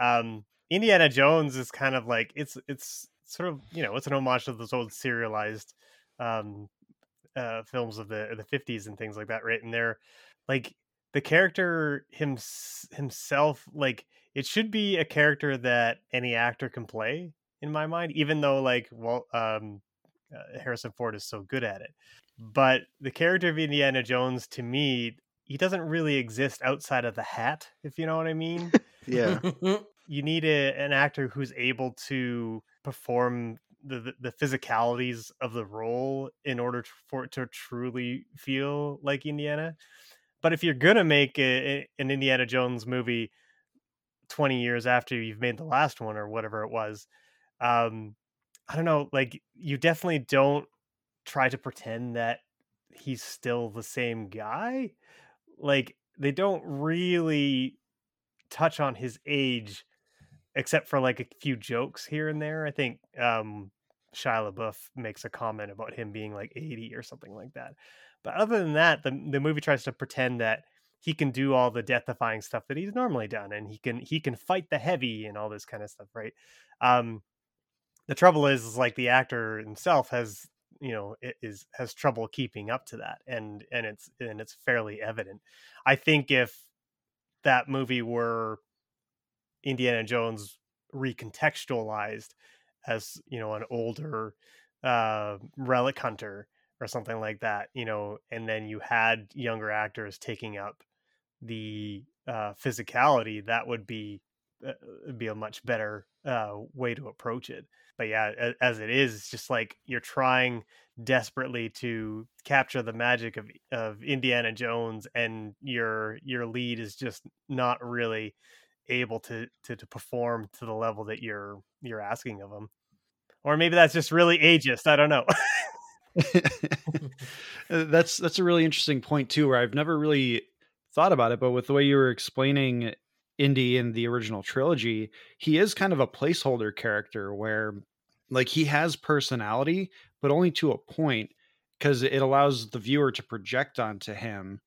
um, Indiana Jones is kind of like it's it's sort of you know it's an homage to those old serialized um, uh, films of the the fifties and things like that, right? And they're like the character him, himself like it should be a character that any actor can play in my mind even though like well um uh, harrison ford is so good at it but the character of indiana jones to me he doesn't really exist outside of the hat if you know what i mean [laughs] Yeah. [laughs] you need a, an actor who's able to perform the, the the physicalities of the role in order to, for it to truly feel like Indiana. But if you're gonna make a, a- an Indiana Jones movie 20 years after you've made the last one or whatever it was, um, I don't know, like you definitely don't try to pretend that he's still the same guy. Like they don't really touch on his age except for like a few jokes here and there. I think um Shia LaBeouf makes a comment about him being like 80 or something like that. But other than that, the the movie tries to pretend that he can do all the death defying stuff that he's normally done and he can he can fight the heavy and all this kind of stuff, right? Um the trouble is, is like the actor himself has you know is has trouble keeping up to that and and it's and it's fairly evident. I think if that movie were Indiana Jones recontextualized as you know an older uh relic hunter or something like that you know and then you had younger actors taking up the uh physicality that would be uh, be a much better uh way to approach it. But yeah as it is it's just like you're trying desperately to capture the magic of of Indiana Jones and your your lead is just not really able to, to to perform to the level that you're you're asking of them or maybe that's just really ageist i don't know. [laughs] Uh, that's that's a really interesting point too where i've never really thought about it but with the way you were explaining indy in the original trilogy he is kind of a placeholder character where like he has personality but only to a point because it allows the viewer to project onto him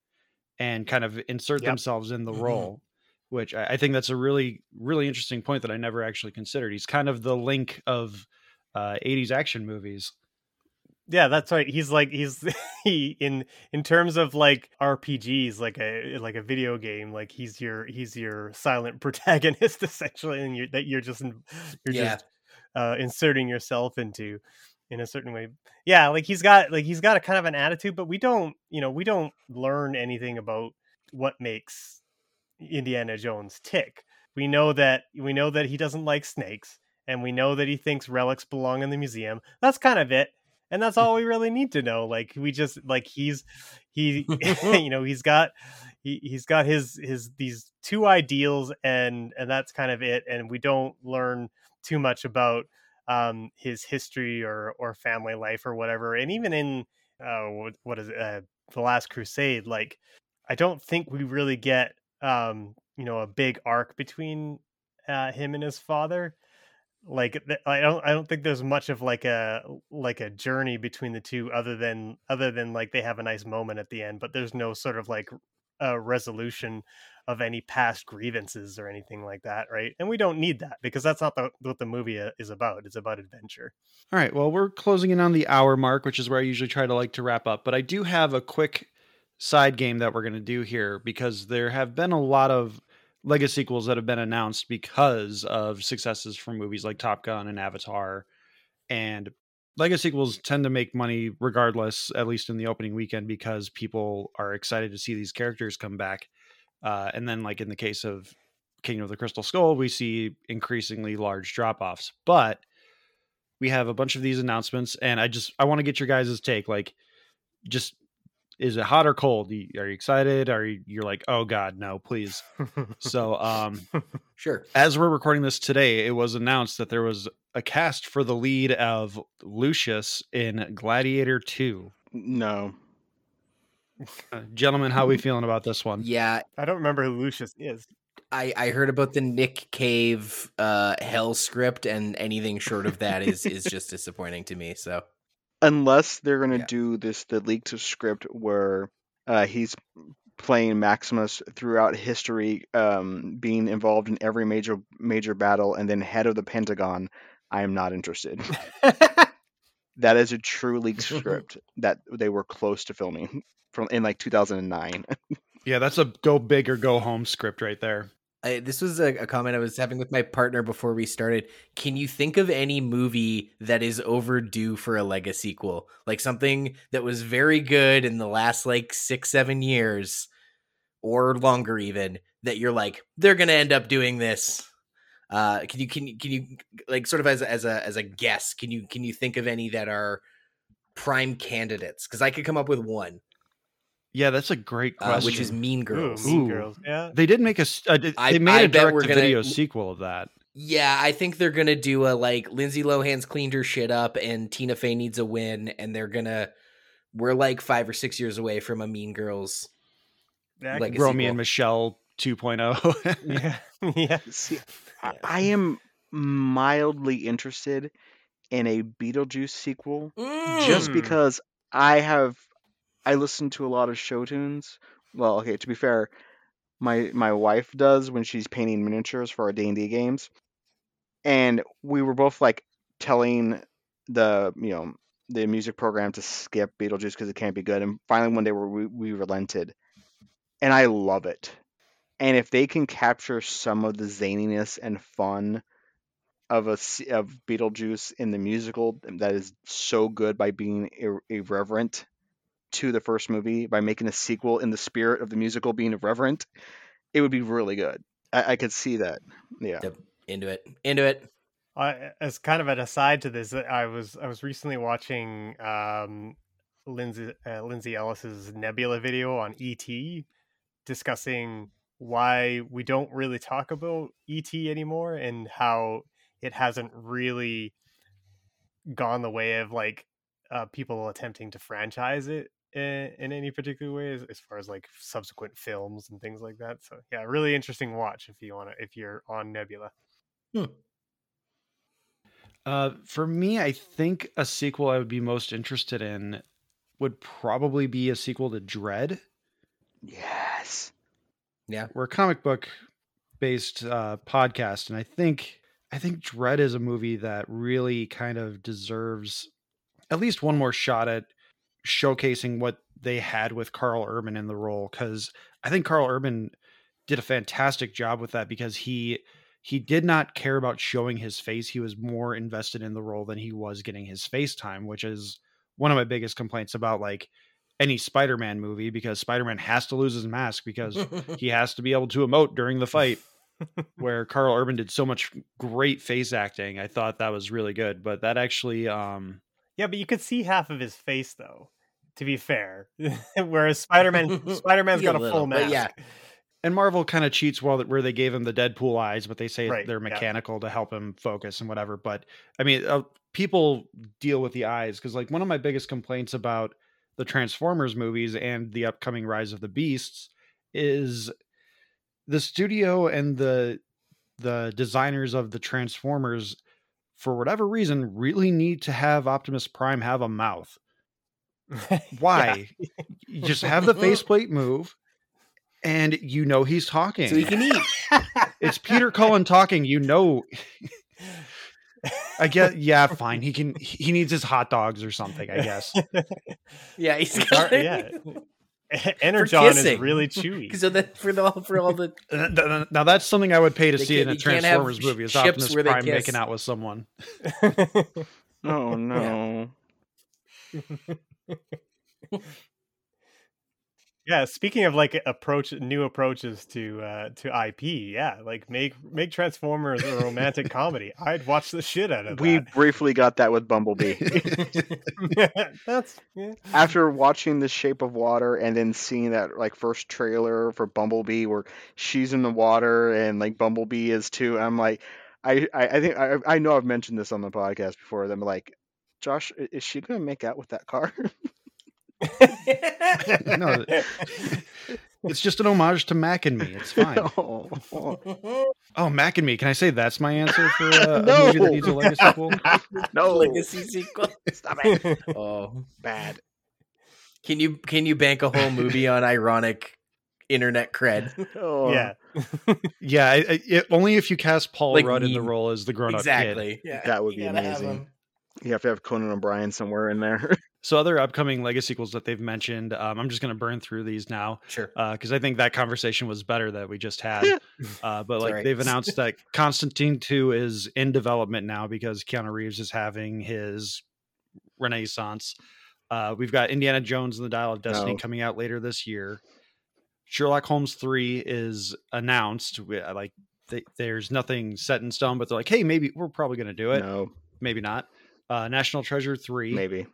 and kind of insert Yep. themselves in the Mhm. role which I, I think that's a really really interesting point that i never actually considered he's kind of the link of uh, 80s action movies yeah that's right he's like he's [laughs] he in in terms of like rpgs like a like a video game like he's your he's your silent [laughs] protagonist essentially and you're that you're just you're Yeah. just uh inserting yourself into in a certain way. Yeah like he's got like he's got a kind of an attitude but we don't you know we don't learn anything about what makes indiana jones tick. We know that we know that he doesn't like snakes and we know that he thinks relics belong in the museum. That's kind of it and that's all we really need to know like we just like he's he [laughs] [laughs] you know he's got he, he's got his his these two ideals and and that's kind of it and we don't learn too much about um his history or or family life or whatever and even in uh what, what is it uh, the last crusade like i don't think we really get um you know a big arc between uh him and his father like i don't i don't think there's much of like a like a journey between the two other than other than like they have a nice moment at the end but there's no sort of like a resolution of any past grievances or anything like that, right? And we don't need that because that's not the, what the movie uh, is about. It's about adventure. All right. Well, we're closing in on the hour mark, which is where I usually try to like to wrap up. But I do have a quick side game that we're going to do here because there have been a lot of legasequels that have been announced because of successes from movies like Top Gun and Avatar. And legasequels tend to make money regardless, at least in the opening weekend, because people are excited to see these characters come back. Uh, and then, like in the case of Kingdom of the Crystal Skull, we see increasingly large drop offs. But we have a bunch of these announcements, and I just I want to get your guys' take. Like, just is it hot or cold? Are you excited? Are you you're like, oh god, no, please? so, um, [laughs] sure. As we're recording this today, it was announced that there was a cast for the lead of Lucius in Gladiator Two. No, uh, gentlemen, how are we feeling about this one? Yeah, I don't remember who Lucius is. I, I heard about the Nick Cave uh, Hell script, and anything short of that is is just disappointing to me. So unless they're gonna yeah. do this the leaked script where uh, he's playing Maximus throughout history, um, being involved in every major major battle, and then head of the Pentagon, I am not interested. [laughs] that is a true leaked [laughs] script that they were close to filming from in like 2009. [laughs] yeah, that's a go big or go home script right there. I, this was a, a, comment I was having with my partner before we started. Can you think of any movie that is overdue for a legasequel? Like something that was very good in the last like six, seven years or longer, even that you're like, they're going to end up doing this. Uh, can you, can you, can you like sort of as a, as a, as a guess, can you, can you think of any that are prime candidates? Cause I could come up with one. Yeah, that's a great question. Uh, which is Mean Girls. Ooh, mean Girls. Yeah. They did make a. Uh, they I, made I a direct to video sequel of that. Yeah, I think they're gonna do a like Lindsay Lohan's cleaned her shit up and Tina Fey needs a win, and they're gonna. We're like five or six years away from a Mean Girls. Yeah, like Romy and Michelle 2.0. yeah, [laughs] [laughs] yeah. See, I, I am mildly interested in a Beetlejuice sequel, mm. just because I have I listen to a lot of show tunes. Well, okay, to be fair, my my wife does when she's painting miniatures for our D&D games. And we were both like telling the, you know, the music program to skip Beetlejuice because it can't be good. And finally one day we, we relented. And I love it. And if they can capture some of the zaniness and fun of a of Beetlejuice in the musical that is so good by being ir- irreverent to the first movie by making a sequel in the spirit of the musical being irreverent, it would be really good. I, I could see that. Yeah. Yep. Into it. Into it. I, as kind of an aside to this, I was I was recently watching um, Lindsay uh, Lindsay Ellis's Nebula video on ET, discussing why we don't really talk about ET anymore and how it hasn't really gone the way of like uh, people attempting to franchise it in, in any particular way as, as, far as like subsequent films and things like that. So yeah, really interesting watch if you want to if you're on Nebula. Hmm. Uh, for me, I think a sequel I would be most interested in would probably be a sequel to Dredd. Yes. Yeah, we're a comic book based uh, podcast, and I think I think Dredd is a movie that really kind of deserves at least one more shot at showcasing what they had with Karl Urban in the role because I think Karl Urban did a fantastic job with that because he he did not care about showing his face. He was more invested in the role than he was getting his face time, which is one of my biggest complaints about like any Spider-Man movie because Spider-Man has to lose his mask because [laughs] he has to be able to emote during the fight. [laughs] where Karl Urban did so much great face acting. I thought that was really good, but that actually um yeah, but you could see half of his face though. To be fair, [laughs] whereas Spider Man, [laughs] Spider Man's got a, little, full mask. Yeah, and Marvel kind of cheats while where they gave him the Deadpool eyes, but they say right, they're mechanical yeah. to help him focus and whatever. But I mean, uh, people deal with the eyes because like one of my biggest complaints about the Transformers movies and the upcoming Rise of the Beasts is the studio and the the designers of the Transformers for whatever reason, really need to have Optimus Prime have a mouth. [laughs] Why? [laughs] just have the faceplate move and you know he's talking. so he can eat. it's Peter Cullen talking. You know. I guess yeah, fine. He can. He needs his hot dogs or something. I guess. [laughs] Yeah, he's got yeah. [laughs] Energon is really [laughs] chewy. So that for the for all the [laughs] th- th- Now that's something I would pay to They see in can't- a you can't have Transformers movie. Is ships Optimus where they Prime kiss. making out with someone? Oh no. Yeah, speaking of like approach new approaches to uh to IP, yeah, like make make Transformers a romantic [laughs] comedy. I'd watch the shit out of We that. briefly got that with Bumblebee. [laughs] [laughs] That's yeah. After watching The Shape of Water and then seeing that like first trailer for Bumblebee where she's in the water and like Bumblebee is too, I'm like, I I, I think I I know I've mentioned this on the podcast before. Them like, Josh, is she gonna make out with that car? [laughs] No, it's just an homage to Mac and Me. It's fine. [laughs] oh, Oh, Mac and Me. Can I say that's my answer for uh, a No. movie that needs a legacy [laughs] sequel? no, legacy sequel. stop it. Oh, Bad. can you can you bank a whole movie on ironic internet cred? Oh. yeah. Yeah, I, I, it, only if you cast Paul Like Rudd in the role as the grown-up kid. Exactly. Yeah, That would you be gotta have amazing. You have to have Conan O'Brien somewhere in there. So other upcoming legasequels that they've mentioned, um, I'm just going to burn through these now Sure. because I think that conversation was better that we just had. [laughs] uh, but like alright. they've [laughs] announced that Constantine 2 is in development now because Keanu Reeves is having his renaissance. Uh, we've got Indiana Jones and the Dial of Destiny No. coming out later this year. Sherlock Holmes 3 is announced. We- Like they, there's nothing set in stone, but they're like, hey, maybe we're probably going to do it. no, Maybe not. Uh, National Treasure 3. maybe.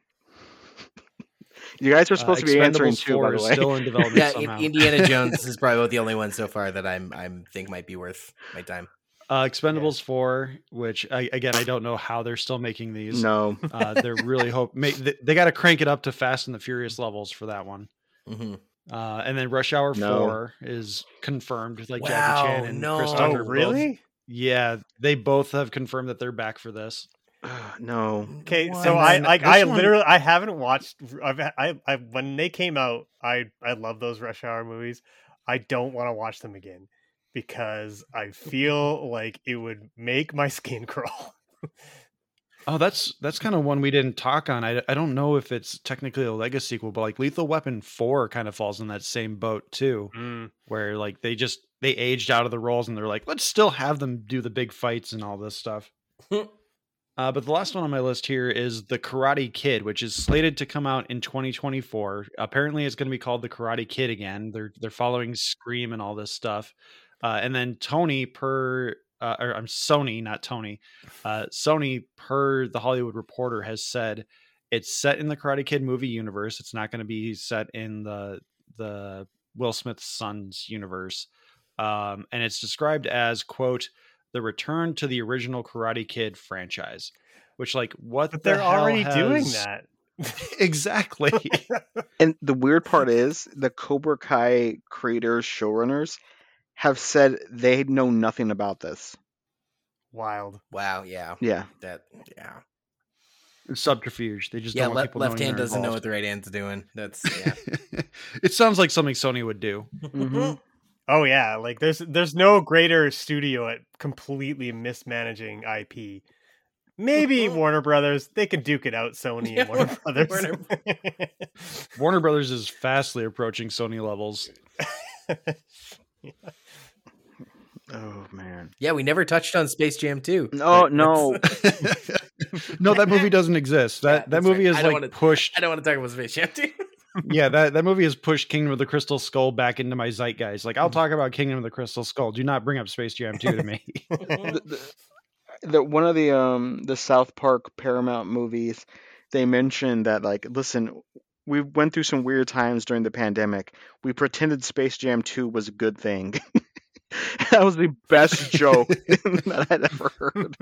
You guys are Uh, supposed to be answering Expendables too, 4 by the is way. still in development [laughs] Yeah, somehow. Indiana [laughs] Jones is probably the only one so far that I'm I'm think might be worth my time. Uh, Expendables 4, which I, again, I don't know how they're still making these. no, Uh, they're really [laughs] hope ma- they, they got to crank it up to Fast and the Furious levels for that one. hmm Uh, and then Rush Hour No. 4 is confirmed, like Wow, Jackie Chan and Chris. Tucker. Oh, both- really? yeah, they both have confirmed that they're back for this. [sighs] no. Okay, so I like this I one- literally I haven't watched I've I, I when they came out I I love those Rush Hour movies. I don't want to watch them again because I feel like it would make my [laughs] skin crawl. Oh, that's that's kind of one we didn't talk on. I, I don't know if it's technically a legasequel, but like Lethal Weapon 4 kind of falls in that same boat too. Mm. where like they just they aged out of the roles and they're like let's still have them do the big fights and all this stuff [laughs] uh, but the last one on my list here is the karate kid which is slated to come out in 2024 apparently it's going to be called the karate kid again. They're they're following scream and all this stuff. Uh, and then tony per uh, or i'm sony not tony. Uh, sony per the hollywood reporter has said it's set in the karate kid movie universe. It's not going to be set in the the Will Smith's son's universe. Um, and it's described as, quote, the return to the original Karate Kid franchise. Which, like, what But the they're hell already doing that. [laughs] exactly. [laughs] And the weird part is the Cobra Kai creators, showrunners, have said they know nothing about this. Wild. Wow. Yeah. Yeah. That. Yeah. Subterfuge. They just Yeah. don't want Left, people left hand doesn't know what the right hand's doing. That's yeah. [laughs] it sounds like something Sony would do. Mhm. Oh yeah, like there's there's no greater studio at completely mismanaging IP. Maybe mm-hmm. Warner Brothers, they can duke it out. [laughs] Sony Yeah, and Warner Brothers. Warner- [laughs] Warner Brothers is fastly approaching Sony levels. [laughs] Oh man. yeah. We never touched on Space Jam 2. No, Like, no. no, that movie doesn't exist. That Yeah, that movie right. is I like wanna- pushed. I don't want to talk about Space Jam 2. Yeah, that, that movie has pushed Kingdom of the Crystal Skull back into my zeitgeist. Like, Mm. I'll talk about Kingdom of the Crystal Skull. Do not bring up Space Jam 2 to me. [laughs] the, the, the one of the um the South Park Paramount movies, they mentioned that like, listen, we went through some weird times during the pandemic. We pretended Space Jam 2 was a good thing. [laughs] [laughs] that was the best joke [laughs] [laughs] that I'd ever heard.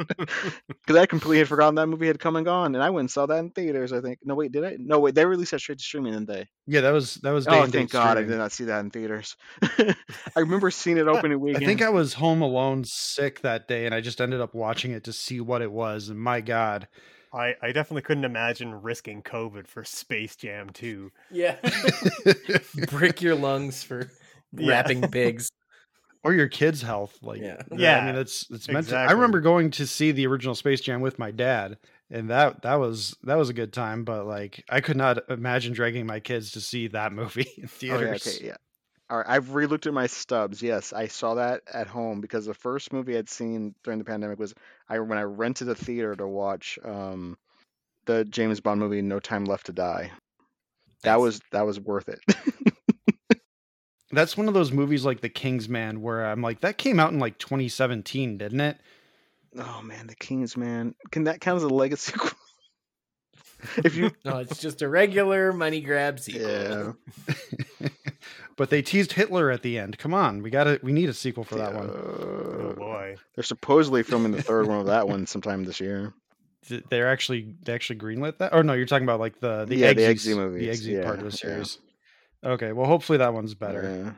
Because I completely had forgotten that movie had come and gone, and I went and saw that in theaters. I think. No, wait, did I? No, wait, they released that straight to streaming, didn't they? yeah, that was that was. day Oh, and date thank God, I did not see that in theaters. I remember seeing it opening weekend. I think I was home alone sick that day, and I just ended up watching it to see what it was. And my God, I, I definitely couldn't imagine risking COVID for Space Jam 2. yeah. Brick your lungs for. Yeah. wrapping pigs. Or your kids' health. Like, Yeah. yeah I mean, it's it's meant to. I remember going to see the original Space Jam with my dad, and that that was that was a good time. But like, I could not imagine dragging my kids to see that movie [laughs] in Oh theaters. yeah, okay, yeah. All right, I've re-looked at my stubs. Yes, I saw that at home because the first movie I'd seen during the pandemic was I when I rented a theater to watch um, the James Bond movie No Time Left to Die. That Nice. was that was worth it. [laughs] That's one of those movies like The Kingsman, where I'm like, that came out in like 2017, didn't it? oh man, The King's Man. Can that count as a legacy? [laughs] if you No, it's just a regular money grab sequel. yeah, [laughs] but they teased Hitler at the end. Come on, we got to We need a sequel for that one. Oh boy. They're supposedly filming the third one of that one sometime this year. They're actually they actually greenlit that. Or no, you're talking about like the the Yeah, the Eggsy- Eggsy the movies, Eggsy part of yeah, the yeah. series. Okay, well, hopefully that one's better. Yeah.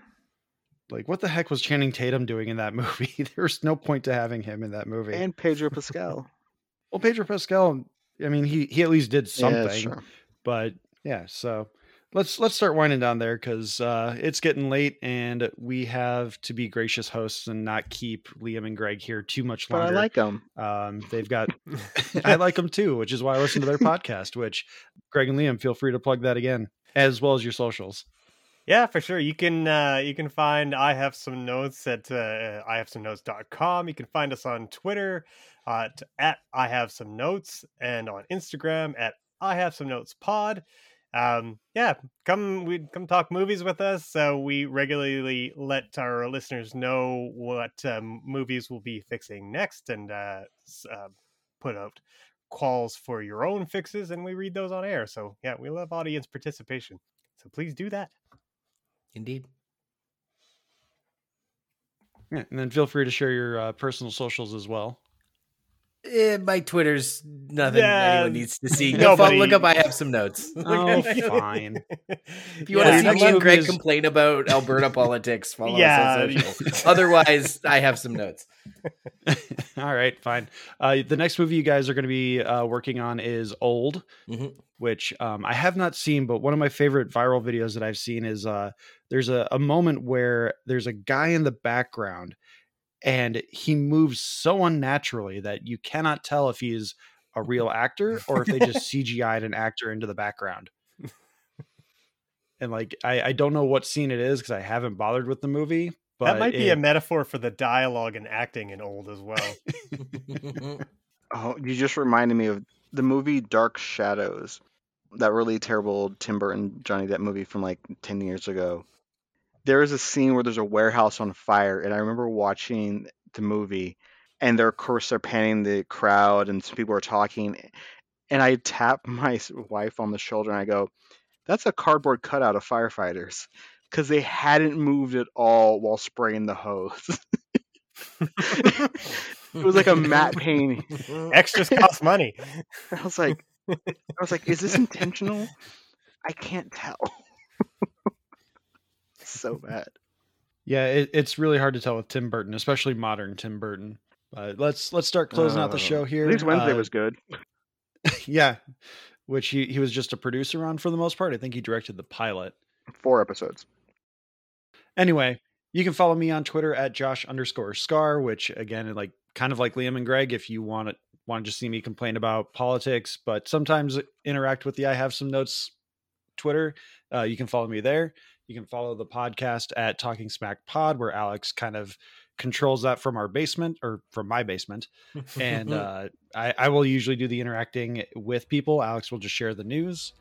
Like, what the heck was Channing Tatum doing in that [laughs] movie? There's no point to having him in that movie. And Pedro Pascal. [laughs] well, Pedro Pascal, I mean, he he at least did Yeah, that's something. true. but yeah, so let's let's start winding down there because uh, it's getting late and we have to be gracious hosts and not keep Liam and Gregg here too much longer. But I like them. Um, they've got [laughs] I like them too, which is why I listen to their podcast. Which Gregg and Liam, feel free to plug that again, as well as your socials. Yeah, for sure. You can uh, you can find I have some notes at uh, I have some notes.com. You can find us on Twitter at, at I have some notes and on Instagram at I have some notes pod. Um, yeah, come we come talk movies with us. So we regularly let our listeners know what um, movies we'll be fixing next and uh, uh, put out calls for your own fixes and we read those on air. So yeah, we love audience participation. So please do that. Indeed. Yeah, and then feel free to share your uh, personal socials as well. Eh, my Twitter's nothing Yeah, anyone needs to see. [laughs] Go fo- look up. I have some notes. [laughs] Oh, fine. If you Yeah, want to see me and movie Gregg is- complain about Alberta politics, follow Yeah. us on social. Otherwise, I have some notes. [laughs] All right, fine. Uh, the next movie you guys are going to be uh, working on is Old, Mhm. which um, I have not seen, but one of my favorite viral videos that I've seen is uh, there's a, a moment where there's a guy in the background and he moves so unnaturally that you cannot tell if he's a real actor or if they just [laughs] CGI'd an actor into the background. And like, I, I don't know what scene it is because I haven't bothered with the movie. But that might be it- a metaphor for the dialogue and acting in old as well. [laughs] Oh, you just reminded me of the movie Dark Shadows. That really terrible Tim Burton Johnny Depp movie from like 10 years ago. There is a scene where there's a warehouse on fire, and I remember watching the movie, and they're, of course, they're panning the crowd, and some people are talking. And I tap [laughs] my wife on the shoulder, and I go, That's a cardboard cutout of firefighters. Because they hadn't moved at all while spraying the hose. [laughs] it was like a matte painting. Extras cost money. [laughs] I was like, I was like, is this intentional? I can't tell. So bad. Yeah, it, it's really hard to tell with Tim Burton, especially modern Tim Burton. But let's let's start closing out the Uh, show here. At least Wednesday Uh, was good. [laughs] yeah, which he he was just a producer on for the most part. I think he directed the pilot. Four episodes. Anyway, you can follow me on Twitter at Josh underscore Scar, which again, like kind of like Liam and Gregg, if you want to want to just see me complain about politics, but sometimes interact with the I have some notes Twitter, uh, you can follow me there. You can follow the podcast at Talking Smack Pod, where Alex kind of controls that from our basement or from my basement. And [laughs] uh, I, I will usually do the interacting with people. Alex will just share the news.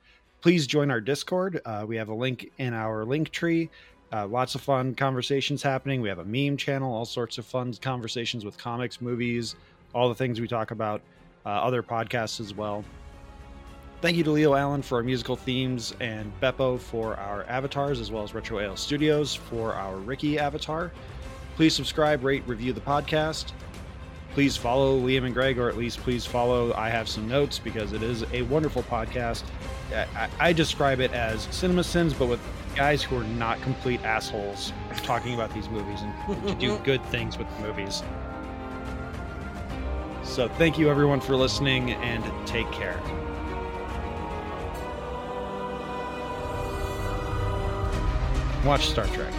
Please join our Discord. Uh, we have a link in our link tree. Uh, lots of fun conversations happening. We have a meme channel, all sorts of fun conversations with comics, movies, all the things we talk about, uh, other podcasts as well. Thank you to Leo Allen for our musical themes and Beppo for our avatars, as well as Retro Ale Studios for our Ricky avatar. Please subscribe, rate, review the podcast. Please follow Liam and Gregg, or at least please follow I Have Some Notes because it is a wonderful podcast. I, I, describe it as Cinema Sins, but with guys who are not complete assholes talking about these movies and [laughs] to do good things with the movies. So thank you everyone for listening and take care. Watch Star Trek.